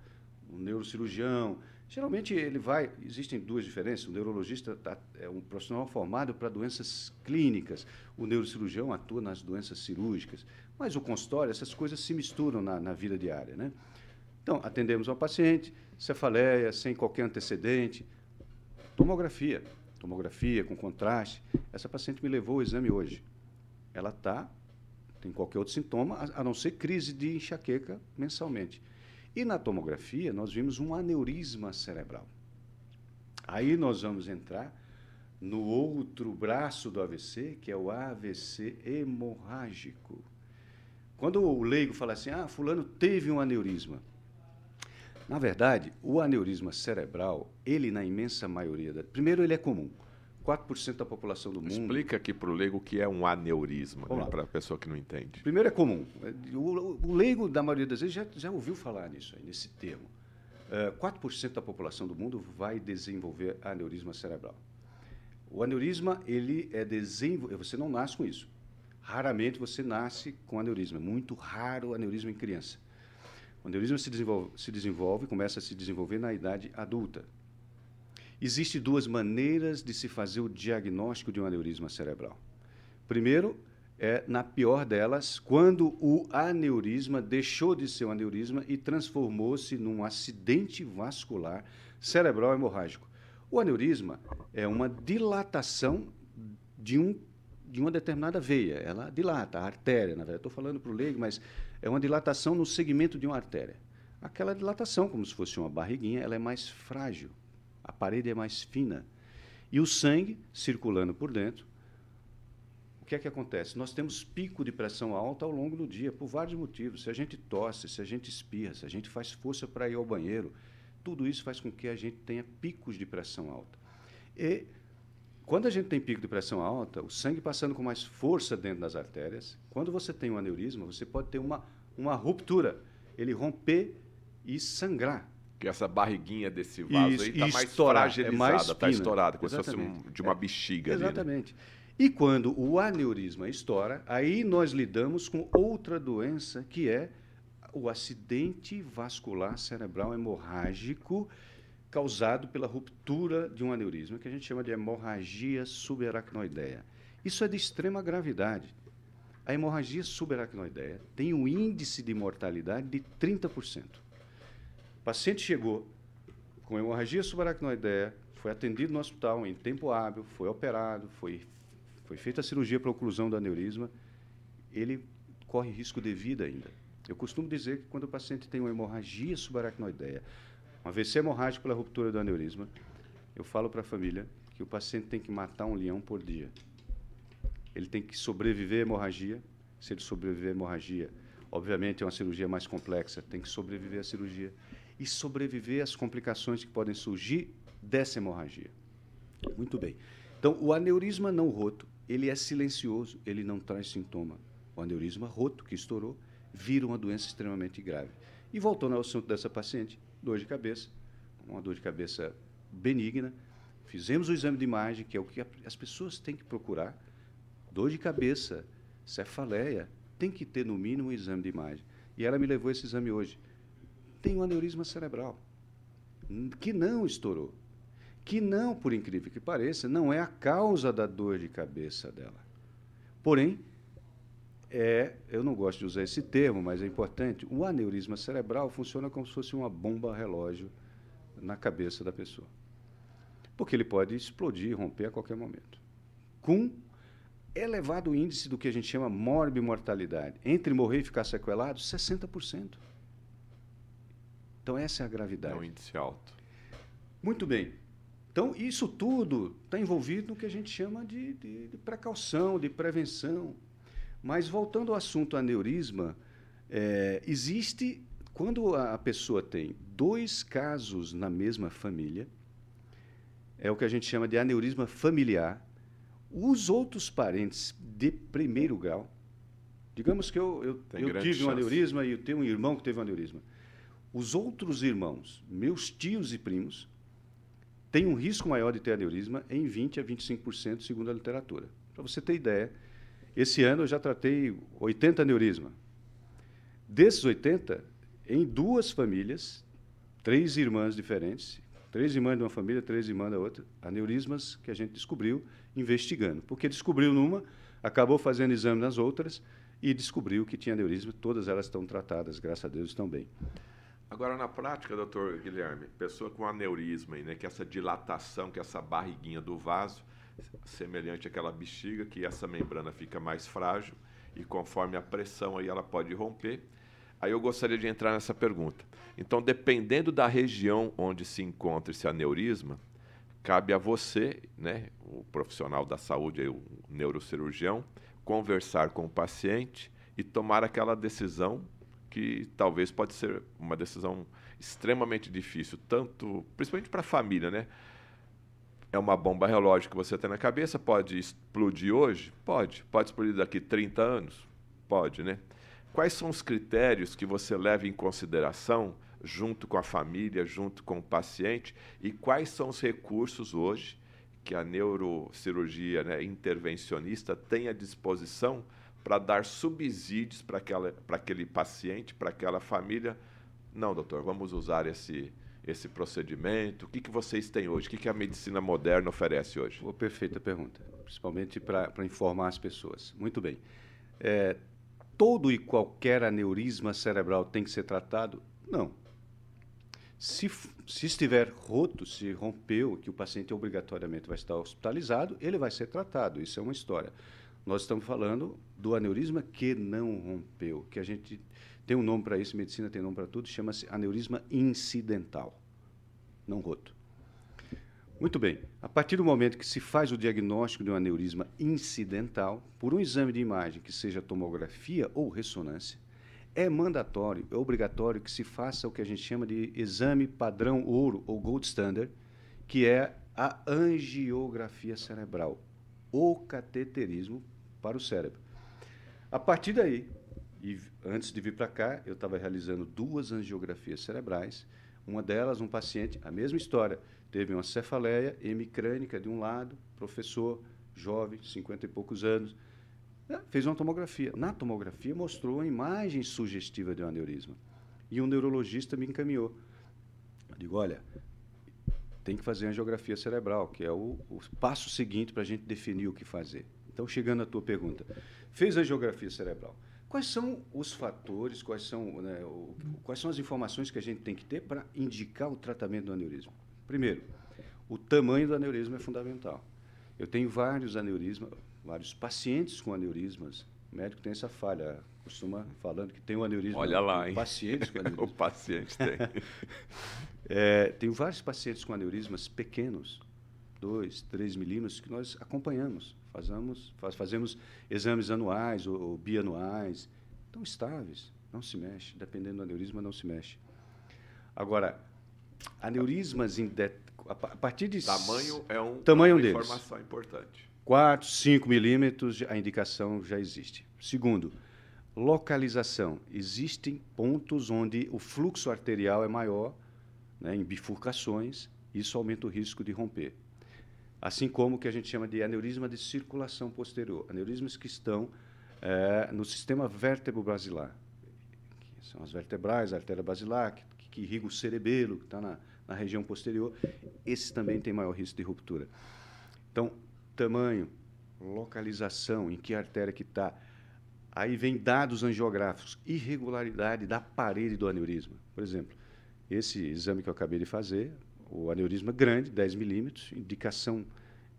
um neurocirurgião. Geralmente ele vai. Existem duas diferenças. O neurologista tá, é um profissional formado para doenças clínicas. O neurocirurgião atua nas doenças cirúrgicas. Mas o consultório, essas coisas se misturam na, na vida diária. Né? Então, atendemos uma paciente, cefaleia, sem qualquer antecedente, tomografia. Tomografia com contraste. Essa paciente me levou o exame hoje. Ela está tem qualquer outro sintoma, a, a não ser crise de enxaqueca mensalmente. E na tomografia, nós vimos um aneurisma cerebral. Aí nós vamos entrar no outro braço do AVC, que é o AVC hemorrágico. Quando o leigo fala assim, ah, fulano teve um aneurisma. Na verdade, o aneurisma cerebral, ele na imensa maioria, da... primeiro ele é comum. 4% da população do mundo. Explica aqui para o leigo o que é um aneurisma, né, para a pessoa que não entende. Primeiro é comum. O, leigo, da maioria das vezes, já, já ouviu falar nisso, aí, nesse termo. Uh, é, 4% da população do mundo vai desenvolver aneurisma cerebral. O aneurisma, ele é desenvolvido. Você não nasce com isso. Raramente você nasce com aneurisma. Muito raro o aneurisma em criança. O aneurisma se desenvolve, se desenvolve, começa a se desenvolver na idade adulta. Existem duas maneiras de se fazer o diagnóstico de um aneurisma cerebral. Primeiro, é, na pior delas, quando o aneurisma deixou de ser um aneurisma e transformou-se num acidente vascular cerebral hemorrágico. O aneurisma é uma dilatação de, um, de uma determinada veia. Ela dilata, a artéria, na verdade. Estou falando para o leigo, mas é uma dilatação no segmento de uma artéria. Aquela dilatação, como se fosse uma barriguinha, ela é mais frágil, a parede é mais fina. E o sangue circulando por dentro. O que é que acontece? Nós temos pico de pressão alta ao longo do dia, por vários motivos. Se a gente tosse, se a gente espirra, se a gente faz força para ir ao banheiro, tudo isso faz com que a gente tenha picos de pressão alta. E quando a gente tem pico de pressão alta, o sangue passando com mais força dentro das artérias, quando você tem um aneurisma, você pode ter uma, uma ruptura, ele romper e sangrar. Que essa barriguinha desse vaso Isso, aí está mais fragilizada, está é estourada, como se fosse de uma é, bexiga. Exatamente. Ali, né? E quando o aneurisma estoura, aí nós lidamos com outra doença que é o acidente vascular cerebral hemorrágico causado pela ruptura de um aneurisma, que a gente chama de hemorragia subaracnoideia. Isso é de extrema gravidade. A hemorragia subaracnoideia tem um índice de mortalidade de 30% paciente chegou com hemorragia subaracnoideia, foi atendido no hospital em tempo hábil, foi operado, foi, foi feita a cirurgia para oclusão do aneurisma, ele corre risco de vida ainda. Eu costumo dizer que quando o paciente tem uma hemorragia subaracnoideia, um AVC hemorrágico pela ruptura do aneurisma, eu falo para a família que o paciente tem que matar um leão por dia. Ele tem que sobreviver à hemorragia. Se ele sobreviver à hemorragia, obviamente é uma cirurgia mais complexa, tem que sobreviver à cirurgia e sobreviver às complicações que podem surgir dessa hemorragia. Muito bem. Então, o aneurisma não roto, ele é silencioso, ele não traz sintoma. O aneurisma roto, que estourou, vira uma doença extremamente grave. E voltando ao assunto dessa paciente, dor de cabeça, uma dor de cabeça benigna, fizemos o exame de imagem, que é o que as pessoas têm que procurar. Dor de cabeça, cefaleia, tem que ter no mínimo um exame de imagem. E ela me levou esse exame hoje tem um aneurisma cerebral, que não estourou, que não, por incrível que pareça, não é a causa da dor de cabeça dela. Porém, é, eu não gosto de usar esse termo, mas é importante, o aneurisma cerebral funciona como se fosse uma bomba relógio na cabeça da pessoa. Porque ele pode explodir, romper a qualquer momento. Com elevado índice do que a gente chama morbimortalidade. Entre morrer e ficar sequelado, 60%. Então, essa é a gravidade. É um índice alto. Muito bem. Então, isso tudo está envolvido no que a gente chama de, de, de, precaução, de prevenção. Mas, voltando ao assunto aneurisma, é, existe, quando a pessoa tem dois casos na mesma família, é o que a gente chama de aneurisma familiar, os outros parentes de primeiro grau, Digamos que eu, eu, eu tive chance. um aneurisma e eu tenho um irmão que teve um aneurisma. Os outros irmãos, meus tios e primos, têm um risco maior de ter aneurisma em 20 a 25%, segundo a literatura. Para você ter ideia, esse ano eu já tratei 80 aneurisma. Desses 80, em duas famílias, três irmãs diferentes, três irmãs de uma família, três irmãs da outra, aneurismas que a gente descobriu investigando. Porque descobriu numa, acabou fazendo exame nas outras e descobriu que tinha aneurisma. Todas elas estão tratadas, graças a Deus, estão bem. Agora, na prática, doutor Guilherme, pessoa com aneurisma, né, que essa dilatação, que essa barriguinha do vaso, semelhante àquela bexiga, que essa membrana fica mais frágil e conforme a pressão aí ela pode romper. Aí eu gostaria de entrar nessa pergunta. Então, dependendo da região onde se encontra esse aneurisma, cabe a você, né, o profissional da saúde, o neurocirurgião, conversar com o paciente e tomar aquela decisão que talvez pode ser uma decisão extremamente difícil, tanto principalmente para a família, né? É uma bomba relógio que você tem na cabeça, pode explodir hoje? Pode. Pode explodir daqui 30 anos? Pode, né? Quais são os critérios que você leva em consideração junto com a família, junto com o paciente e quais são os recursos hoje que a neurocirurgia né, intervencionista tem à disposição para dar subsídios para aquele paciente, para aquela família? Não, doutor, vamos usar esse, esse procedimento? O que, que vocês têm hoje? O que, que a medicina moderna oferece hoje? Oh, perfeita pergunta, principalmente para informar as pessoas. Muito bem. É, todo e qualquer aneurisma cerebral tem que ser tratado? Não. Se, se estiver roto, se rompeu, que o paciente obrigatoriamente vai estar hospitalizado, ele vai ser tratado. Isso é uma história. Nós estamos falando do aneurisma que não rompeu, que a gente tem um nome para isso, medicina tem nome para tudo, chama-se aneurisma incidental, não roto. Muito bem. A partir do momento que se faz o diagnóstico de um aneurisma incidental, por um exame de imagem que seja tomografia ou ressonância, é mandatório, é obrigatório que se faça o que a gente chama de exame padrão ouro ou gold standard, que é a angiografia cerebral, o cateterismo para o cérebro. A partir daí, e antes de vir para cá, eu estava realizando duas angiografias cerebrais. Uma delas, um paciente, a mesma história, teve uma cefaleia hemicrânica de um lado, professor, jovem, 50 e poucos anos, é, fez uma tomografia. Na tomografia mostrou uma imagem sugestiva de um aneurisma. E um neurologista me encaminhou. Eu digo, olha, tem que fazer angiografia cerebral, que é o, o passo seguinte para a gente definir o que fazer. Então, chegando à tua pergunta, fez a angiografia cerebral. Quais são os fatores, quais são, né, o, quais são as informações que a gente tem que ter para indicar o tratamento do aneurisma? Primeiro, o tamanho do aneurisma é fundamental. Eu tenho vários aneurismas, vários pacientes com aneurismas. O médico tem essa falha, costuma falando que tem um aneurisma. Olha lá, hein? Pacientes com *laughs* aneurisma. o paciente tem. *laughs* é, tenho vários pacientes com aneurismas pequenos, 2, 3 milímetros, que nós acompanhamos. Fazemos, faz, fazemos exames anuais ou, ou bianuais. Estão estáveis, não se mexe. Dependendo do aneurisma, não se mexe. Agora, aneurismas em de, a partir de tamanho é um tamanho é uma deles. informação importante. 4, 5 milímetros, a indicação já existe. Segundo, localização. Existem pontos onde o fluxo arterial é maior, né, em bifurcações, isso aumenta o risco de romper. Assim como o que a gente chama de aneurisma de circulação posterior, aneurismas que estão é, no sistema vértebro-basilar, que são as vertebrais, a artéria basilar, que, que irriga o cerebelo, que está na, na região posterior, esses também têm maior risco de ruptura. Então, tamanho, localização, em que artéria que está. Aí vem dados angiográficos, irregularidade da parede do aneurisma. Por exemplo, esse exame que eu acabei de fazer, o aneurisma grande, 10 milímetros, indicação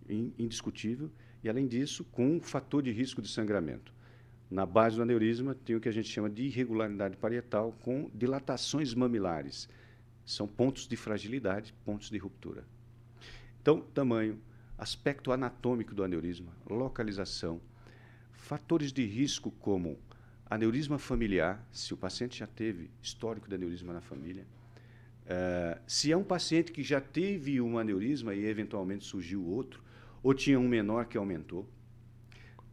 indiscutível, e além disso, com um fator de risco de sangramento. Na base do aneurisma tem o que a gente chama de irregularidade parietal com dilatações mamilares. São pontos de fragilidade, pontos de ruptura. Então, tamanho, aspecto anatômico do aneurisma, localização, fatores de risco como aneurisma familiar, se o paciente já teve histórico de aneurisma na família, uh, se é um paciente que já teve um aneurisma e eventualmente surgiu outro, ou tinha um menor que aumentou,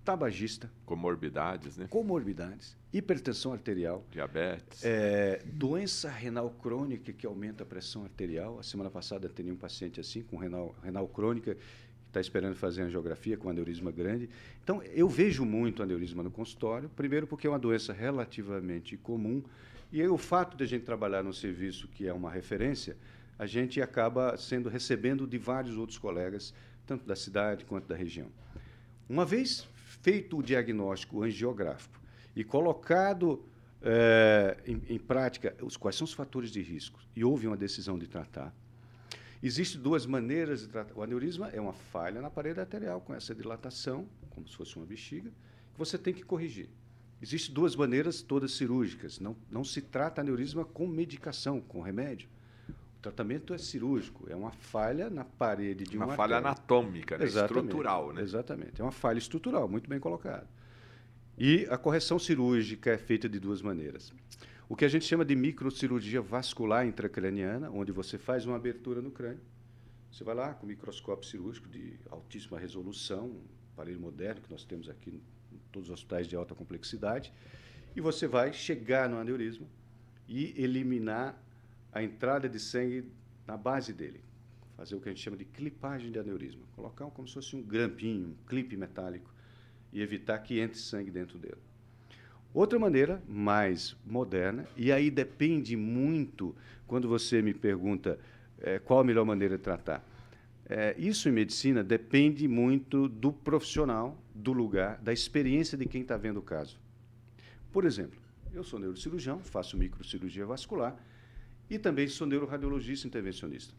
tabagista. Comorbidades, né? Comorbidades, hipertensão arterial. Diabetes. É, doença renal crônica que aumenta a pressão arterial. A semana passada tem um paciente assim, com renal, renal crônica, que está esperando fazer angiografia com aneurisma grande. Então, eu vejo muito aneurisma no consultório, primeiro porque é uma doença relativamente comum, e aí, o fato de a gente trabalhar num serviço que é uma referência, a gente acaba sendo recebendo de vários outros colegas, tanto da cidade quanto da região. Uma vez feito o diagnóstico angiográfico e colocado é, em, em, prática os, quais são os fatores de risco e houve uma decisão de tratar, existem duas maneiras de tratar. O aneurisma é uma falha na parede arterial com essa dilatação, como se fosse uma bexiga, que você tem que corrigir. Existem duas maneiras, todas cirúrgicas. Não, não se trata aneurisma com medicação, com remédio tratamento é cirúrgico, é uma falha na parede de uma uma falha anatômica, né? estrutural, né? Exatamente, é uma falha estrutural, muito bem colocado. E a correção cirúrgica é feita de duas maneiras. O que a gente chama de microcirurgia vascular intracraniana, onde você faz uma abertura no crânio. Você vai lá com microscópio cirúrgico de altíssima resolução, um aparelho moderno que nós temos aqui todos os hospitais de alta complexidade, e você vai chegar no aneurisma e eliminar a entrada de sangue na base dele. Fazer o que a gente chama de clipagem de aneurisma. Colocar como se fosse um grampinho, um clipe metálico, e evitar que entre sangue dentro dele. Outra maneira, mais moderna, e aí depende muito, quando você me pergunta é, qual a melhor maneira de tratar. É, isso em medicina depende muito do profissional, do lugar, da experiência de quem está vendo o caso. Por exemplo, eu sou neurocirurgião, faço microcirurgia vascular, e também sou neuroradiologista intervencionista.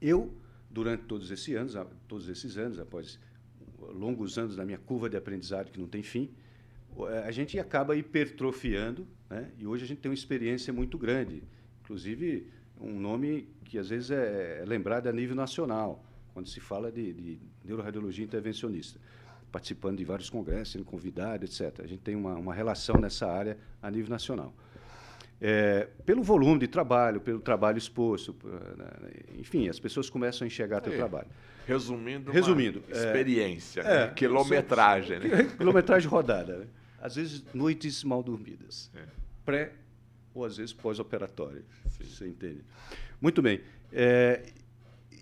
Eu, durante todos esses anos, todos esses anos, após longos anos da minha curva de aprendizado que não tem fim, eh, a gente acaba hipertrofiando, né? e hoje a gente tem uma experiência muito grande, inclusive um nome que às vezes é, é lembrado a nível nacional, quando se fala de, de neuroradiologia intervencionista, participando de vários congressos, sendo convidado, etc. A gente tem uma, uma relação nessa área a nível nacional. É, pelo volume de trabalho, pelo trabalho exposto, né, enfim, as pessoas começam a enxergar teu trabalho. Resumindo, Resumindo experiência, é, né? quilometragem. Né? *laughs* Quilometragem rodada. Né? Às vezes, noites mal dormidas. É. Pré ou, às vezes, pós-operatório. Você entende? Muito bem. É,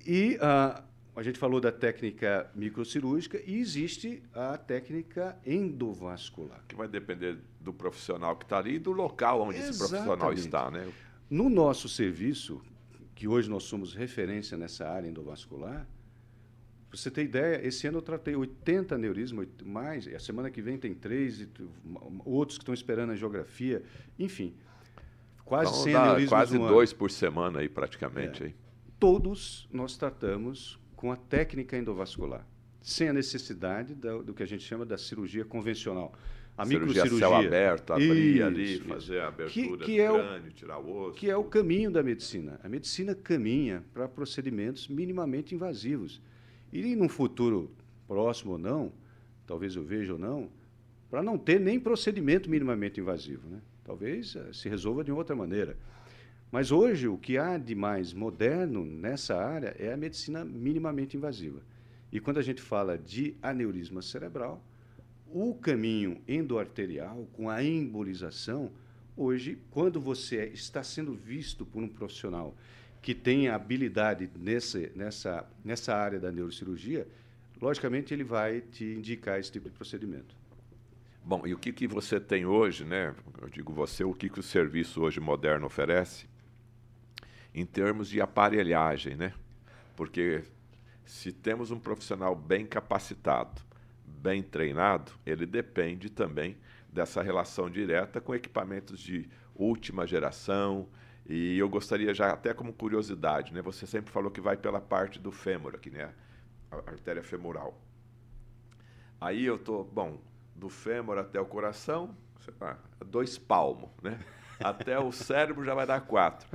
e uh, a gente falou da técnica microcirúrgica e existe a técnica endovascular. Que vai depender do profissional que está ali e do local onde Exatamente. esse profissional está, né? No nosso serviço, que hoje nós somos referência nessa área endovascular, você ter ideia, esse ano eu tratei 80 aneurismas, mais, a semana que vem tem três, outros que estão esperando a geografia, enfim, quase então, 100 aneurismas Quase dois ano. por semana aí, praticamente. É. Aí. Todos nós tratamos com a técnica endovascular, sem a necessidade da, do que a gente chama da cirurgia convencional. A cirurgia microcirurgia. céu aberto, abrir isso, ali, isso. fazer a abertura que, que do é crânio, o, tirar o osso. Que é o caminho da medicina. A medicina caminha para procedimentos minimamente invasivos. E num futuro próximo ou não, talvez eu veja ou não, para não ter nem procedimento minimamente invasivo. Né? Talvez uh, se resolva de outra maneira. Mas hoje o que há de mais moderno nessa área é a medicina minimamente invasiva. E quando a gente fala de aneurisma cerebral, o caminho endoarterial com a embolização, hoje, quando você está sendo visto por um profissional que tem habilidade nessa, nessa, nessa área da neurocirurgia, logicamente ele vai te indicar esse tipo de procedimento. Bom, e o que, que você tem hoje, né? Eu digo você, o que, que o serviço hoje moderno oferece? Em termos de aparelhagem, né? Porque se temos um profissional bem capacitado, bem treinado, ele depende também dessa relação direta com equipamentos de última geração. E eu gostaria já até como curiosidade, né? Você sempre falou que vai pela parte do fêmur aqui, né? A artéria femoral. Aí eu tô, bom, do fêmur até o coração, lá, dois palmos, né? *laughs* Até o cérebro já vai dar quatro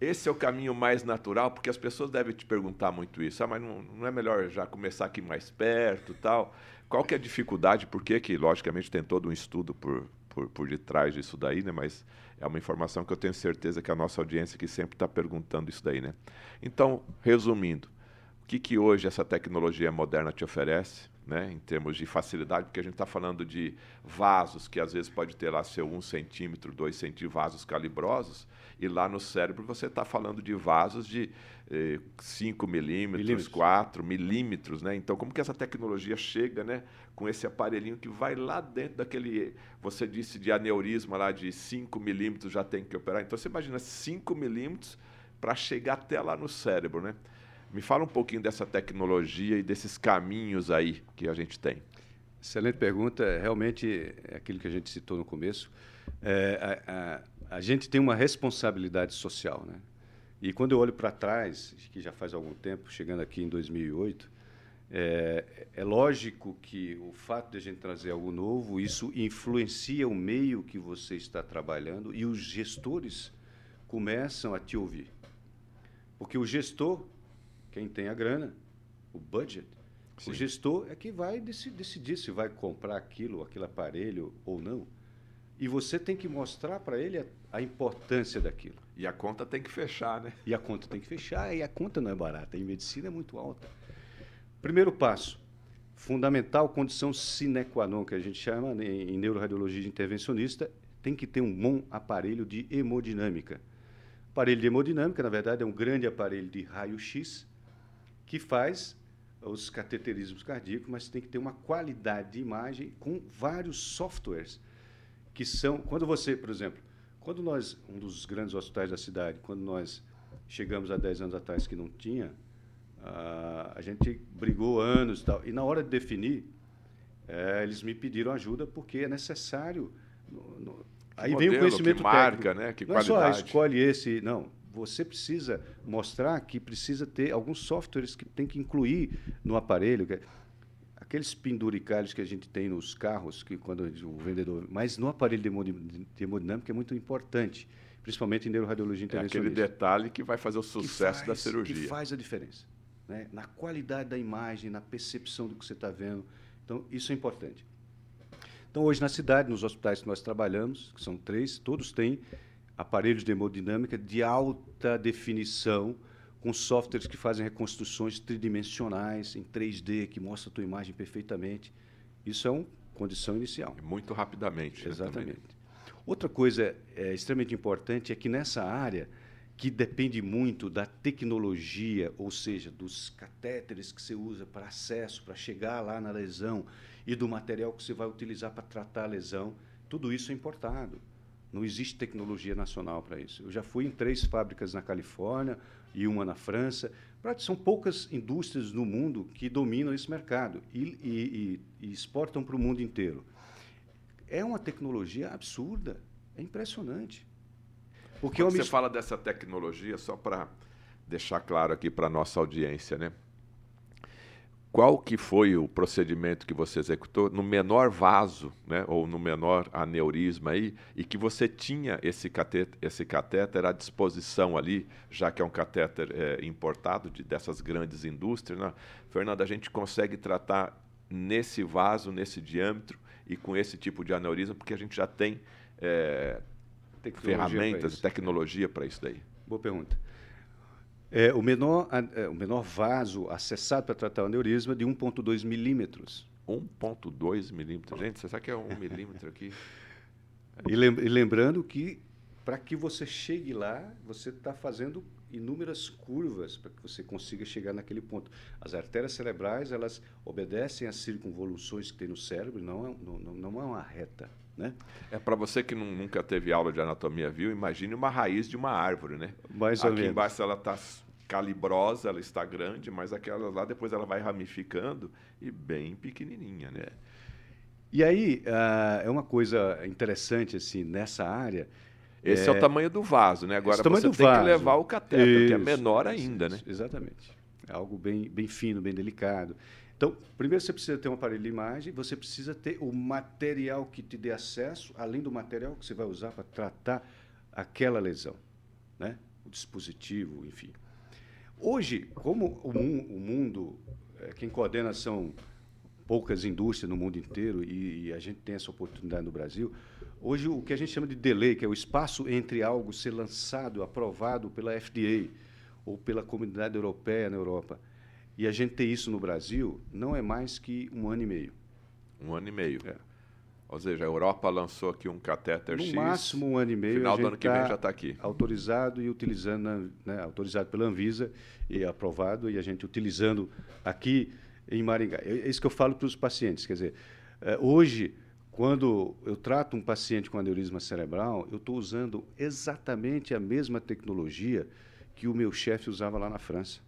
esse é o caminho mais natural, porque as pessoas devem te perguntar muito isso. Ah, mas não, não é melhor já começar aqui mais perto tal? Qual que é a dificuldade? Por que, que logicamente, tem todo um estudo por, por, por detrás disso daí, né? Mas é uma informação que eu tenho certeza que a nossa audiência que sempre está perguntando isso daí, né? Então, resumindo, o que, que hoje essa tecnologia moderna te oferece? Né, em termos de facilidade, porque a gente está falando de vasos que às vezes pode ter lá seu um centímetro, dois centímetros, vasos calibrosos, e lá no cérebro você está falando de vasos de 5 eh, milímetros, milímetros, 4 milímetros, né? Então, como que essa tecnologia chega, né? Com esse aparelhinho que vai lá dentro daquele, você disse de aneurisma lá de 5 milímetros já tem que operar. Então, você imagina 5 milímetros para chegar até lá no cérebro, né? Me fala um pouquinho dessa tecnologia e desses caminhos aí que a gente tem. Excelente pergunta. Realmente é aquilo que a gente citou no começo. É, a, a, a gente tem uma responsabilidade social, né? E quando eu olho para trás, que já faz algum tempo, chegando aqui em 2008, é, é, lógico que o fato de a gente trazer algo novo, isso influencia o meio que você está trabalhando e os gestores começam a te ouvir. Porque o gestor, quem tem a grana, o budget, Sim. o gestor é que vai decidir se vai comprar aquilo, aquele aparelho ou não. E você tem que mostrar para ele a, a, importância daquilo. E a conta tem que fechar, né? E a conta tem que fechar, e a conta não é barata. Em medicina é muito alta. Primeiro passo, fundamental condição sine qua non, que a gente chama né, em neuroradiologia de intervencionista, tem que ter um bom aparelho de hemodinâmica. Aparelho de hemodinâmica, na verdade, é um grande aparelho de raio-x que faz os cateterismos cardíacos, mas tem que ter uma qualidade de imagem com vários softwares que são quando você, por exemplo, quando nós um dos grandes hospitais da cidade, quando nós chegamos há 10 anos atrás que não tinha, a gente brigou anos e tal. E na hora de definir, é, eles me pediram ajuda porque é necessário. No, no, aí modelo, vem o conhecimento que marca, técnico. né? Que não qualidade. é só escolhe esse, não. Você precisa mostrar que precisa ter alguns softwares que tem que incluir no aparelho. É aqueles penduricalhos que a gente tem nos carros, que quando o vendedor, mas no aparelho de hemodinâmica é muito importante, principalmente em neuroradiologia intervencionista. É aquele detalhe que vai fazer o sucesso faz, da cirurgia. Que faz a diferença, né? Na qualidade da imagem, na percepção do que você está vendo. Então isso é importante. Então hoje na cidade, nos hospitais que nós trabalhamos, que são três, todos têm aparelhos de hemodinâmica de alta definição com softwares que fazem reconstruções tridimensionais em 3D, que mostra a tua imagem perfeitamente. Isso é uma condição inicial. Muito rapidamente. Né, Exatamente. Né, Outra coisa é, extremamente importante é que nessa área, que depende muito da tecnologia, ou seja, dos catéteres que você usa para acesso, para chegar lá na lesão, e do material que você vai utilizar para tratar a lesão, tudo isso é importado. Não existe tecnologia nacional para isso. Eu já fui em três fábricas na Califórnia, e uma na França. São poucas indústrias no mundo que dominam esse mercado e, e, e exportam para o mundo inteiro. É uma tecnologia absurda, é impressionante. Porque Quando você fala dessa tecnologia, só para deixar claro aqui para a nossa audiência, né? Qual que foi o procedimento que você executou no menor vaso, né, ou no menor aneurisma aí, e que você tinha esse catéter, esse catéter à disposição ali, já que é um catéter é, importado de, dessas grandes indústrias, né? Fernanda, a gente consegue tratar nesse vaso, nesse diâmetro e com esse tipo de aneurisma, porque a gente já tem é, ferramentas, tecnologia para isso daí. Boa pergunta. É, o, menor, é, o menor vaso acessado para tratar o aneurisma é de 1,2 milímetros. 1,2 milímetros. Gente, você sabe que é um milímetro aqui? E, lembrando que, para que você chegue lá, você está fazendo inúmeras curvas para que você consiga chegar naquele ponto. As artérias cerebrais, elas obedecem às circunvoluções que tem no cérebro, não é, não, não é uma reta. Né? É para você que não, nunca teve aula de anatomia, viu? Imagine uma raiz de uma árvore, né? Mais ou Aqui menos. embaixo ela está calibrosa, ela está grande, mas aquela lá depois ela vai ramificando e bem pequenininha, né? E aí uh, é uma coisa interessante assim nessa área. Esse é, é o tamanho do vaso, né? Agora você tem vaso. que levar o cateter, que é menor ainda, isso, né? Exatamente. É algo bem, bem fino, bem delicado. Então, primeiro você precisa ter um aparelho de imagem, você precisa ter o material que te dê acesso, além do material que você vai usar para tratar aquela lesão, né? O dispositivo, enfim. Hoje, como o, o mundo, é, quem coordena são poucas indústrias no mundo inteiro e, e, a gente tem essa oportunidade no Brasil. Hoje, o que a gente chama de delay, que é o espaço entre algo ser lançado, aprovado pela FDA ou pela comunidade europeia na Europa, E a gente ter isso no Brasil não é mais que um ano e meio. Um ano e meio. É. Ou seja, a Europa lançou aqui um catéter no X. No máximo um ano e meio. Final do ano que vem tá já está aqui. Autorizado e utilizando, né, autorizado pela Anvisa e aprovado, e a gente utilizando aqui em Maringá. É, é isso que eu falo para os pacientes. Quer dizer, é, hoje, quando eu trato um paciente com aneurisma cerebral, eu estou usando exatamente a mesma tecnologia que o meu chefe usava lá na França.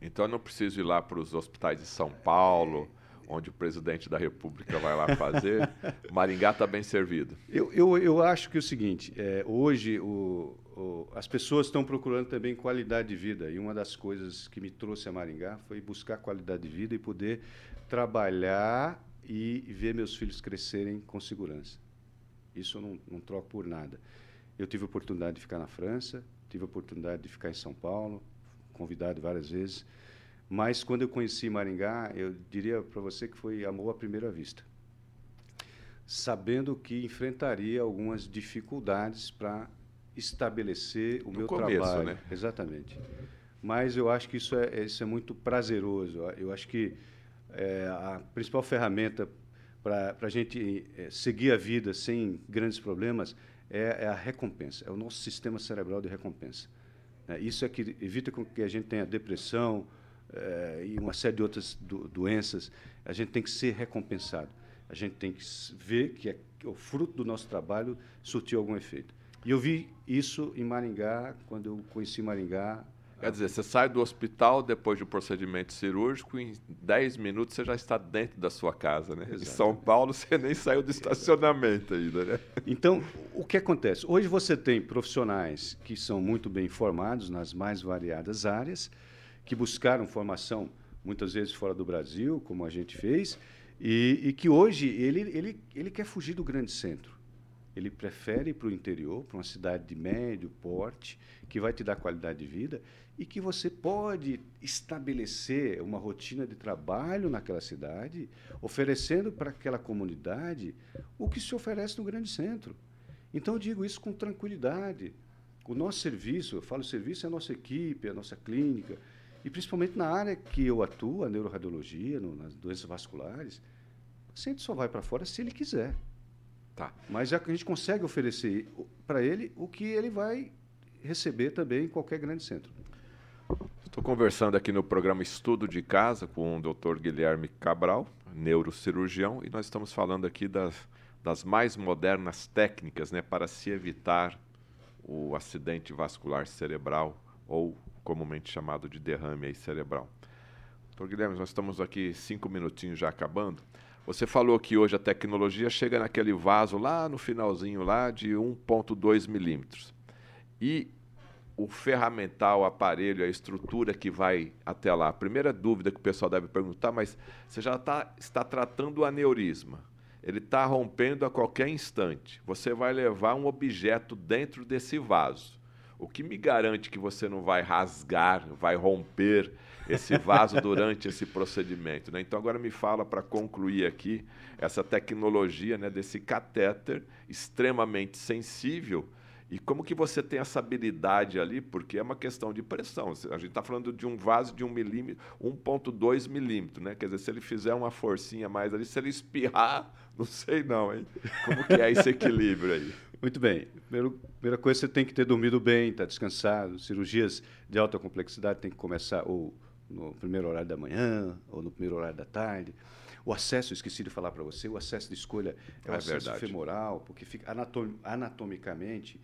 Então eu não preciso ir lá para os hospitais de São Paulo onde o presidente da República vai lá fazer, *laughs* Maringá está bem servido. Eu, eu, eu acho que é o seguinte, é, hoje o, o, as pessoas estão procurando também qualidade de vida, e uma das coisas que me trouxe a Maringá foi buscar qualidade de vida e poder trabalhar e ver meus filhos crescerem com segurança. Isso eu não, não troco por nada. Eu tive a oportunidade de ficar na França, tive a oportunidade de ficar em São Paulo, convidado várias vezes, mas quando eu conheci Maringá, eu diria para você que foi amor à primeira vista. Sabendo que enfrentaria algumas dificuldades para estabelecer o no meu começo, trabalho. Né? Exatamente. Mas eu acho que isso é, isso é muito prazeroso. Eu acho que é, a principal ferramenta para a gente é, seguir a vida sem grandes problemas é, é, a recompensa, é o nosso sistema cerebral de recompensa. É, isso é que evita que a gente tenha depressão, eh, e uma série de outras do, doenças, a gente tem que ser recompensado. A gente tem que ver que, é, que o fruto do nosso trabalho surtiu algum efeito. E eu vi isso em Maringá, quando eu conheci Maringá. Quer dizer, você sai do hospital depois do procedimento cirúrgico, em 10 minutos você já está dentro da sua casa, né? Exatamente. Em São Paulo você nem saiu do estacionamento ainda, né? Então, o que acontece? Hoje você tem profissionais que são muito bem formados nas mais variadas áreas, que buscaram formação muitas vezes fora do Brasil, como a gente fez, e, e que hoje ele, ele, ele quer fugir do grande centro. Ele prefere ir para o interior, para uma cidade de médio porte, que vai te dar qualidade de vida e que você pode estabelecer uma rotina de trabalho naquela cidade, oferecendo para aquela comunidade o que se oferece no grande centro. Então, eu digo isso com tranquilidade. O nosso serviço, eu falo serviço, é a nossa equipe, é a nossa clínica, e principalmente na área que eu atuo, a neuroradiologia, no, nas doenças vasculares, o paciente só vai para fora se ele quiser. Tá. Mas é a gente consegue oferecer para ele o que ele vai receber também em qualquer grande centro. Estou conversando aqui no programa Estudo de Casa com o Dr. Guilherme Cabral, neurocirurgião, e nós estamos falando aqui das, das mais modernas técnicas né, para se evitar o acidente vascular cerebral ou comumente chamado de derrame cerebral. Doutor Guilherme, nós estamos aqui cinco minutinhos já acabando. Você falou que hoje a tecnologia chega naquele vaso lá no finalzinho lá de 1.2 milímetros. E o ferramental, o aparelho, a estrutura que vai até lá. A primeira dúvida que o pessoal deve perguntar, mas você já tá, está tratando o aneurisma. Ele está rompendo a qualquer instante. Você vai levar um objeto dentro desse vaso. O que me garante que você não vai rasgar, vai romper esse vaso *laughs* durante esse procedimento? Né? Então, agora me fala para concluir aqui essa tecnologia né, desse catéter extremamente sensível e como que você tem essa habilidade ali, porque é uma questão de pressão. A gente está falando de um vaso de 1 milímetro, 1,2 milímetro, né? Quer dizer, se ele fizer uma forcinha mais ali, se ele espirrar, *laughs* não sei não, hein? Como que é esse equilíbrio aí? Muito bem. Primeiro, primeira coisa, você tem que ter dormido bem, estar tá descansado. Cirurgias de alta complexidade tem que começar ou no primeiro horário da manhã ou no primeiro horário da tarde. O acesso, esqueci de falar para você, o acesso de escolha é o é acesso verdade. femoral, porque fica anatom anatomicamente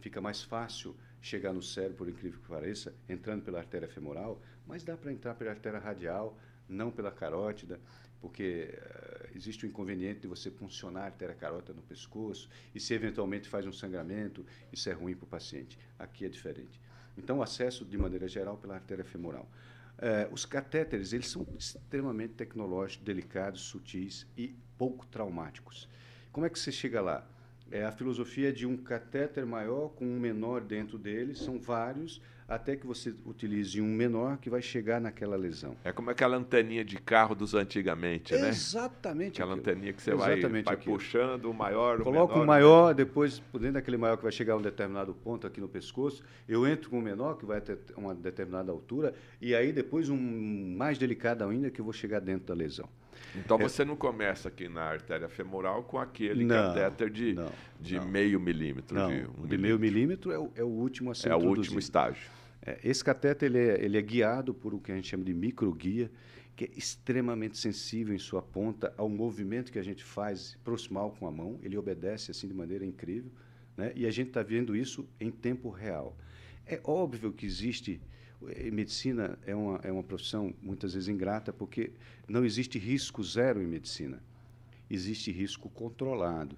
fica mais fácil chegar no cérebro, por incrível que pareça, entrando pela artéria femoral, mas dá para entrar pela artéria radial, não pela carótida porque uh, existe o inconveniente de você puncionar a artéria carótida no pescoço e se eventualmente faz um sangramento, isso é ruim para o paciente. Aqui é diferente. Então, acesso, de maneira geral, pela artéria femoral. Uh, os catéteres, eles são extremamente tecnológicos, delicados, sutis e pouco traumáticos. Como é que você chega lá? É a filosofia de um catéter maior com um menor dentro dele, são vários, até que você utilize um menor que vai chegar naquela lesão. É como aquela anteninha de carro dos antigamente, né? Exatamente. Aquela aquilo. anteninha que você Exatamente vai, vai puxando o maior, o Coloca menor, o maior, depois, dentro daquele maior que vai chegar a um determinado ponto aqui no pescoço, eu entro com o menor, que vai até uma determinada altura, e aí depois um mais delicado ainda, que eu vou chegar dentro da lesão. Então é. você não começa aqui na artéria femoral com aquele não, catéter de, não, de não. meio milímetro. Não, de, um de milímetro. meio milímetro é o, é o último a ser É o último estágio. É, esse catéter ele é, ele é guiado por o que a gente chama de microguia, que é extremamente sensível em sua ponta ao movimento que a gente faz proximal com a mão. Ele obedece assim de maneira incrível, né? E a gente está vendo isso em tempo real. É óbvio que existe medicina é uma, é uma profissão muitas vezes ingrata porque não existe risco zero em medicina. Existe risco controlado.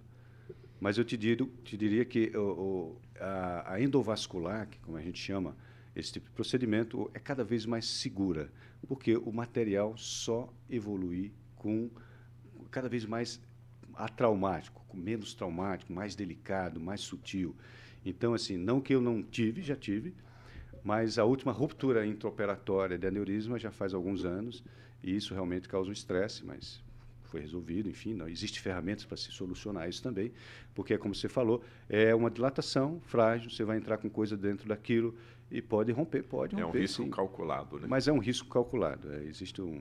Mas eu te, digo, te diria que o, a, a endovascular, que como a gente chama, esse tipo de procedimento é cada vez mais segura, porque o material só evolui com cada vez mais atraumático, com menos traumático, mais delicado, mais sutil. Então, assim, não que eu não tive, já tive, mas a última ruptura intraoperatória de aneurisma já faz alguns anos, e isso realmente causa um estresse, mas foi resolvido, enfim, não existe ferramentas para se solucionar isso também, porque como você falou, é uma dilatação frágil, você vai entrar com coisa dentro daquilo e pode romper, pode romper. É um risco sim. calculado, né? Mas é um risco calculado. É, existe um,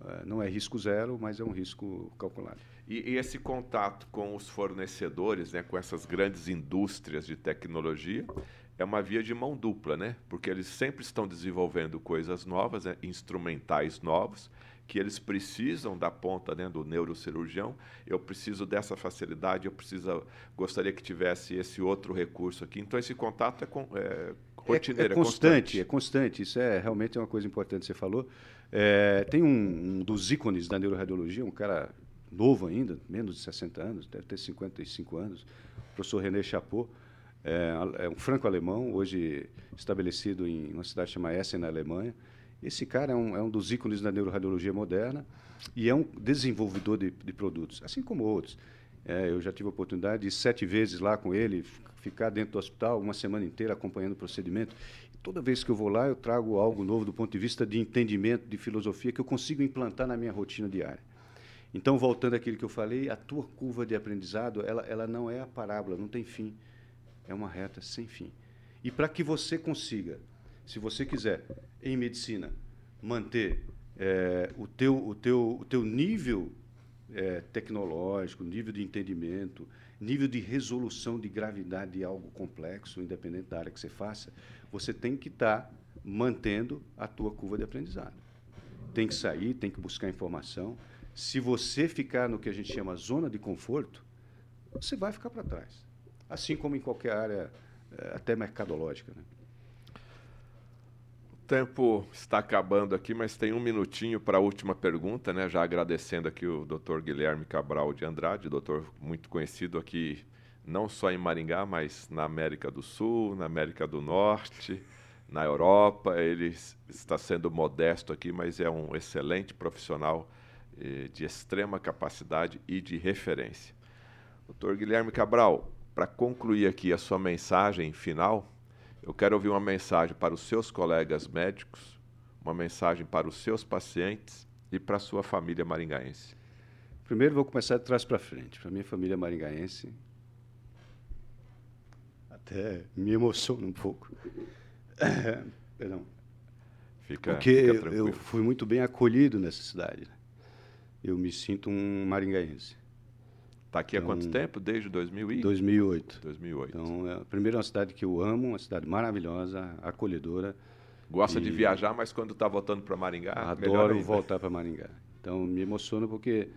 uh, não é risco zero, mas é um risco calculado. E, e, esse contato com os fornecedores, né, com essas grandes indústrias de tecnologia, é uma via de mão dupla, né? Porque eles sempre estão desenvolvendo coisas novas, né, instrumentais novos, que eles precisam da ponta né, do neurocirurgião, eu preciso dessa facilidade, eu preciso, gostaria que tivesse esse outro recurso aqui. Então, esse contato é, com, é rotineiro, é, é, constante, é, constante, é constante. Isso é realmente uma coisa importante que você falou. É, tem um, um, dos ícones da neuroradiologia, um cara novo ainda, menos de 60 anos, deve ter 55 anos, o professor René Chapot, é, é um franco-alemão, hoje estabelecido em uma cidade chamada Essen, na Alemanha, esse cara é um, é um dos ícones da neuroradiologia moderna e é um desenvolvedor de, de produtos, assim como outros. É, eu já tive a oportunidade de ir sete vezes lá com ele, ficar dentro do hospital uma semana inteira acompanhando o procedimento. E toda vez que eu vou lá, eu trago algo novo do ponto de vista de entendimento, de filosofia, que eu consigo implantar na minha rotina diária. Então, voltando àquilo que eu falei, a tua curva de aprendizado, ela, ela não é a parábola, não tem fim. É uma reta sem fim. E para que você consiga se você quiser, em medicina, manter é, o, teu, o, teu, o teu nível é, tecnológico, nível de entendimento, nível de resolução de gravidade de algo complexo, independente da área que você faça, você tem que estar tá mantendo a tua curva de aprendizado. Tem que sair, tem que buscar informação. Se você ficar no que a gente chama zona de conforto, você vai ficar para trás. Assim como em qualquer área, é, até mercadológica. Né? tempo está acabando aqui, mas tem um minutinho para a última pergunta, né? Já agradecendo aqui o Dr. Guilherme Cabral de Andrade, doutor muito conhecido aqui não só em Maringá, mas na América do Sul, na América do Norte, na Europa. Ele está sendo modesto aqui, mas é um excelente profissional eh, de extrema capacidade e de referência. Doutor Guilherme Cabral, para concluir aqui a sua mensagem final, eu quero ouvir uma mensagem para os seus colegas médicos, uma mensagem para os seus pacientes e para a sua família maringaense. Primeiro vou começar de trás para frente. Para a minha família maringaense, até me emociona um pouco. *coughs* perdão. Fica, Porque fica eu fui muito bem acolhido nessa cidade. Né? Eu me sinto um maringaense. Está aqui então, há quanto então, tempo? Desde 2000 e... 2008. 2008. Então, é, primeiro é uma cidade que eu amo, uma cidade maravilhosa, acolhedora. Gosta de viajar, mas quando está voltando para Maringá, adoro *laughs* voltar para Maringá. Então me emociona porque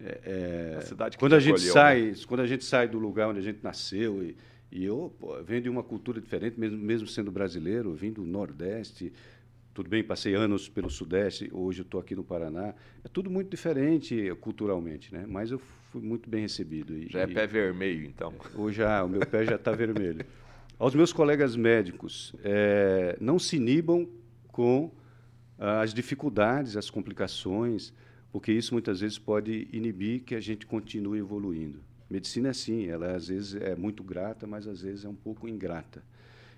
é, é, a cidade quando a gente sai, né? quando a gente sai do lugar onde a gente nasceu e, e eu pô, venho de uma cultura diferente, mesmo, mesmo sendo brasileiro, vim do Nordeste, tudo bem, passei anos pelo Sudeste, hoje eu estou aqui no Paraná. É tudo muito diferente culturalmente, né? Mas eu fui muito bem recebido. E, já é pé vermelho, então? Hoje já, o meu pé já está vermelho. Aos meus colegas médicos, é, não se inibam com as dificuldades, as complicações, porque isso muitas vezes pode inibir que a gente continue evoluindo. Medicina é assim, ela às vezes é muito grata, mas às vezes é um pouco ingrata.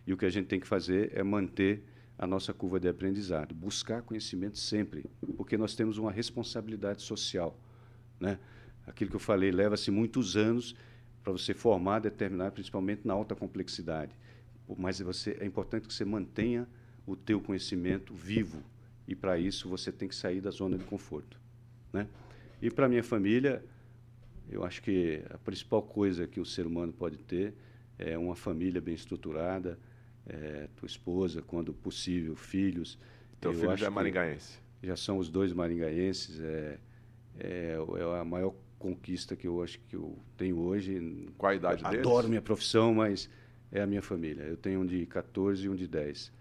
E o que a gente tem que fazer é manter a nossa curva de aprendizado, buscar conhecimento sempre, porque nós temos uma responsabilidade social, né? Aquilo que eu falei, leva-se muitos anos para você formar, determinar, principalmente na alta complexidade. Mas você, é importante que você mantenha o teu conhecimento vivo, e para isso você tem que sair da zona de conforto. Né? E para minha família, eu acho que a principal coisa que o ser humano pode ter é uma família bem estruturada, é, tua esposa, quando possível, filhos. Teu eu filho já é maringaense? Já são os dois maringaenses. É, é, é, a maior conquista que eu acho que eu tenho hoje. Qual a idade deles? Adoro minha profissão, mas é a minha família. Eu tenho um de 14 e um de 10.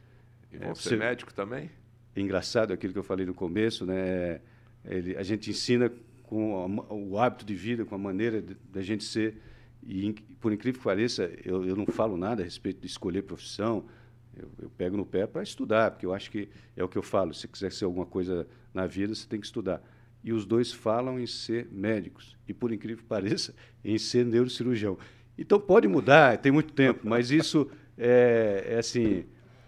E vão é, ser médico também? engraçado aquilo que eu falei no começo, né? Ele, a gente ensina com a, o hábito de vida, com a maneira da gente ser. E, por incrível que pareça, eu, eu não falo nada a respeito de escolher profissão. Eu, eu pego no pé para estudar, porque eu acho que é o que eu falo. Se quiser ser alguma coisa na vida, você tem que estudar. E os dois falam em ser médicos. E, por incrível que pareça, *laughs* em ser neurocirurgião. Então, pode mudar, tem muito tempo, mas isso é, é assim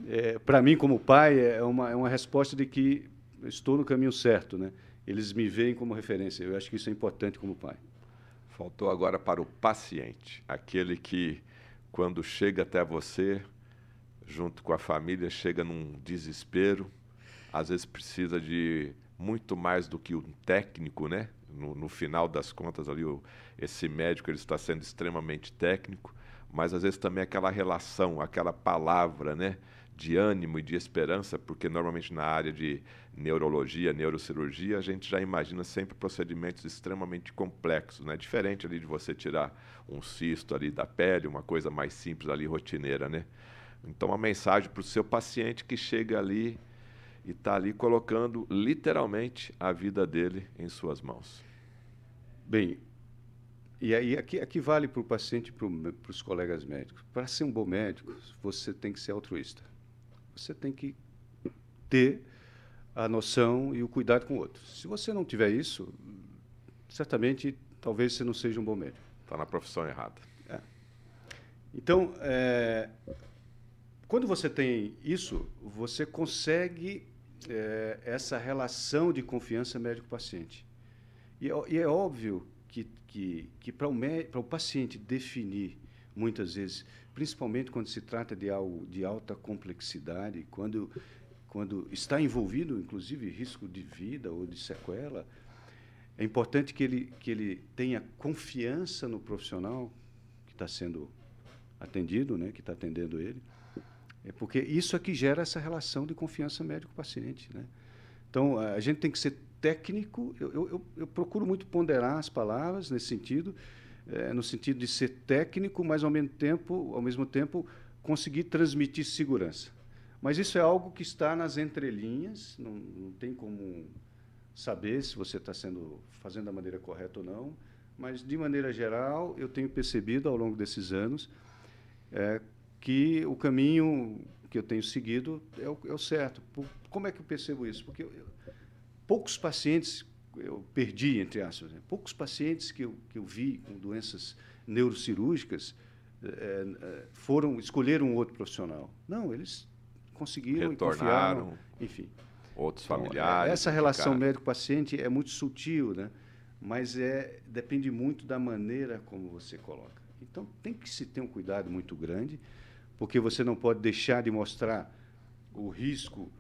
é, para mim, como pai, é uma, é uma resposta de que estou no caminho certo. Né? Eles me veem como referência. Eu acho que isso é importante como pai. Faltou agora para o paciente, aquele que, quando chega até você, junto com a família, chega num desespero, às vezes precisa de muito mais do que um técnico, né? No, no final das contas, ali, o, esse médico ele está sendo extremamente técnico, mas às vezes também aquela relação, aquela palavra, né? de ânimo e de esperança, porque normalmente na área de neurologia, neurocirurgia, a gente já imagina sempre procedimentos extremamente complexos, né? Diferente ali de você tirar um cisto ali da pele, uma coisa mais simples ali rotineira, né? Então a mensagem para o seu paciente que chega ali e está ali colocando literalmente a vida dele em suas mãos. Bem, e aí aqui, aqui vale para o paciente e para os colegas médicos. Para ser um bom médico, você tem que ser altruísta você tem que ter a noção e o cuidado com o outro. Se você não tiver isso, certamente talvez você não seja um bom médico. Está na profissão errada. É. Então, é, quando você tem isso, você consegue é, essa relação de confiança médico-paciente. E, é, e, é óbvio que, que, que para o, o paciente definir, muitas vezes, principalmente quando se trata de algo de alta complexidade, quando, quando está envolvido, inclusive, risco de vida ou de sequela, é importante que ele, que ele tenha confiança no profissional que está sendo atendido, né, que está atendendo ele, é porque isso é que gera essa relação de confiança médico-paciente. Né? Então, a gente tem que ser técnico, eu, eu, eu procuro muito ponderar as palavras nesse sentido, é, no sentido de ser técnico, mas ao mesmo tempo, ao mesmo tempo conseguir transmitir segurança. Mas isso é algo que está nas entrelinhas, não, não tem como saber se você está sendo fazendo da maneira correta ou não. Mas de maneira geral, eu tenho percebido ao longo desses anos é, que o caminho que eu tenho seguido é o, é o certo. Por, como é que eu percebo isso? Porque eu, eu, poucos pacientes eu perdi, entre aspas, né? poucos pacientes que eu, que eu vi com doenças neurocirúrgicas é, foram escolheram um outro profissional. Não, eles conseguiram Retornaram, e enfim. Outros então, familiares. Essa relação médico-paciente é muito sutil, né? mas é, depende muito da maneira como você coloca. Então, tem que se ter um cuidado muito grande, porque você não pode deixar de mostrar o risco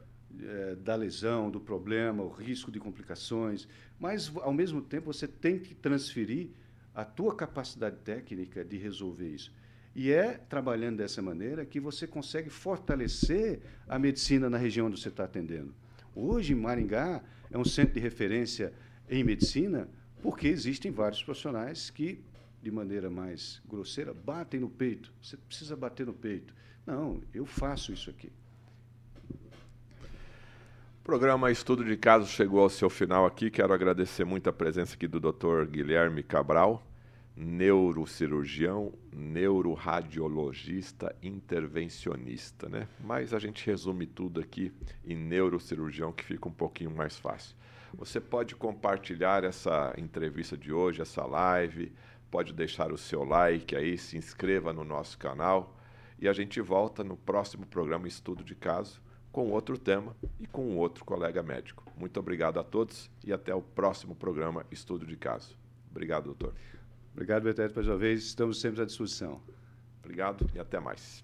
é, da lesão, do problema, o risco de complicações, mas ao mesmo tempo você tem que transferir a tua capacidade técnica de resolver isso. E é trabalhando dessa maneira que você consegue fortalecer a medicina na região onde você está atendendo. Hoje, Maringá é um centro de referência em medicina porque existem vários profissionais que, de maneira mais grosseira, batem no peito. Você precisa bater no peito. Não, eu faço isso aqui. O programa Estudo de Casos chegou ao seu final aqui. Quero agradecer muito a presença aqui do Dr. Guilherme Cabral, neurocirurgião, neuroradiologista, intervencionista, né? Mas a gente resume tudo aqui em neurocirurgião que fica um pouquinho mais fácil. Você pode compartilhar essa entrevista de hoje, essa live, pode deixar o seu like aí, se inscreva no nosso canal e a gente volta no próximo programa Estudo de Caso com outro tema e com outro colega médico. Muito obrigado a todos e até o próximo programa Estudo de Caso. Obrigado, doutor. Obrigado, Betete, mais uma vez. Estamos sempre à disposição. Obrigado e até mais.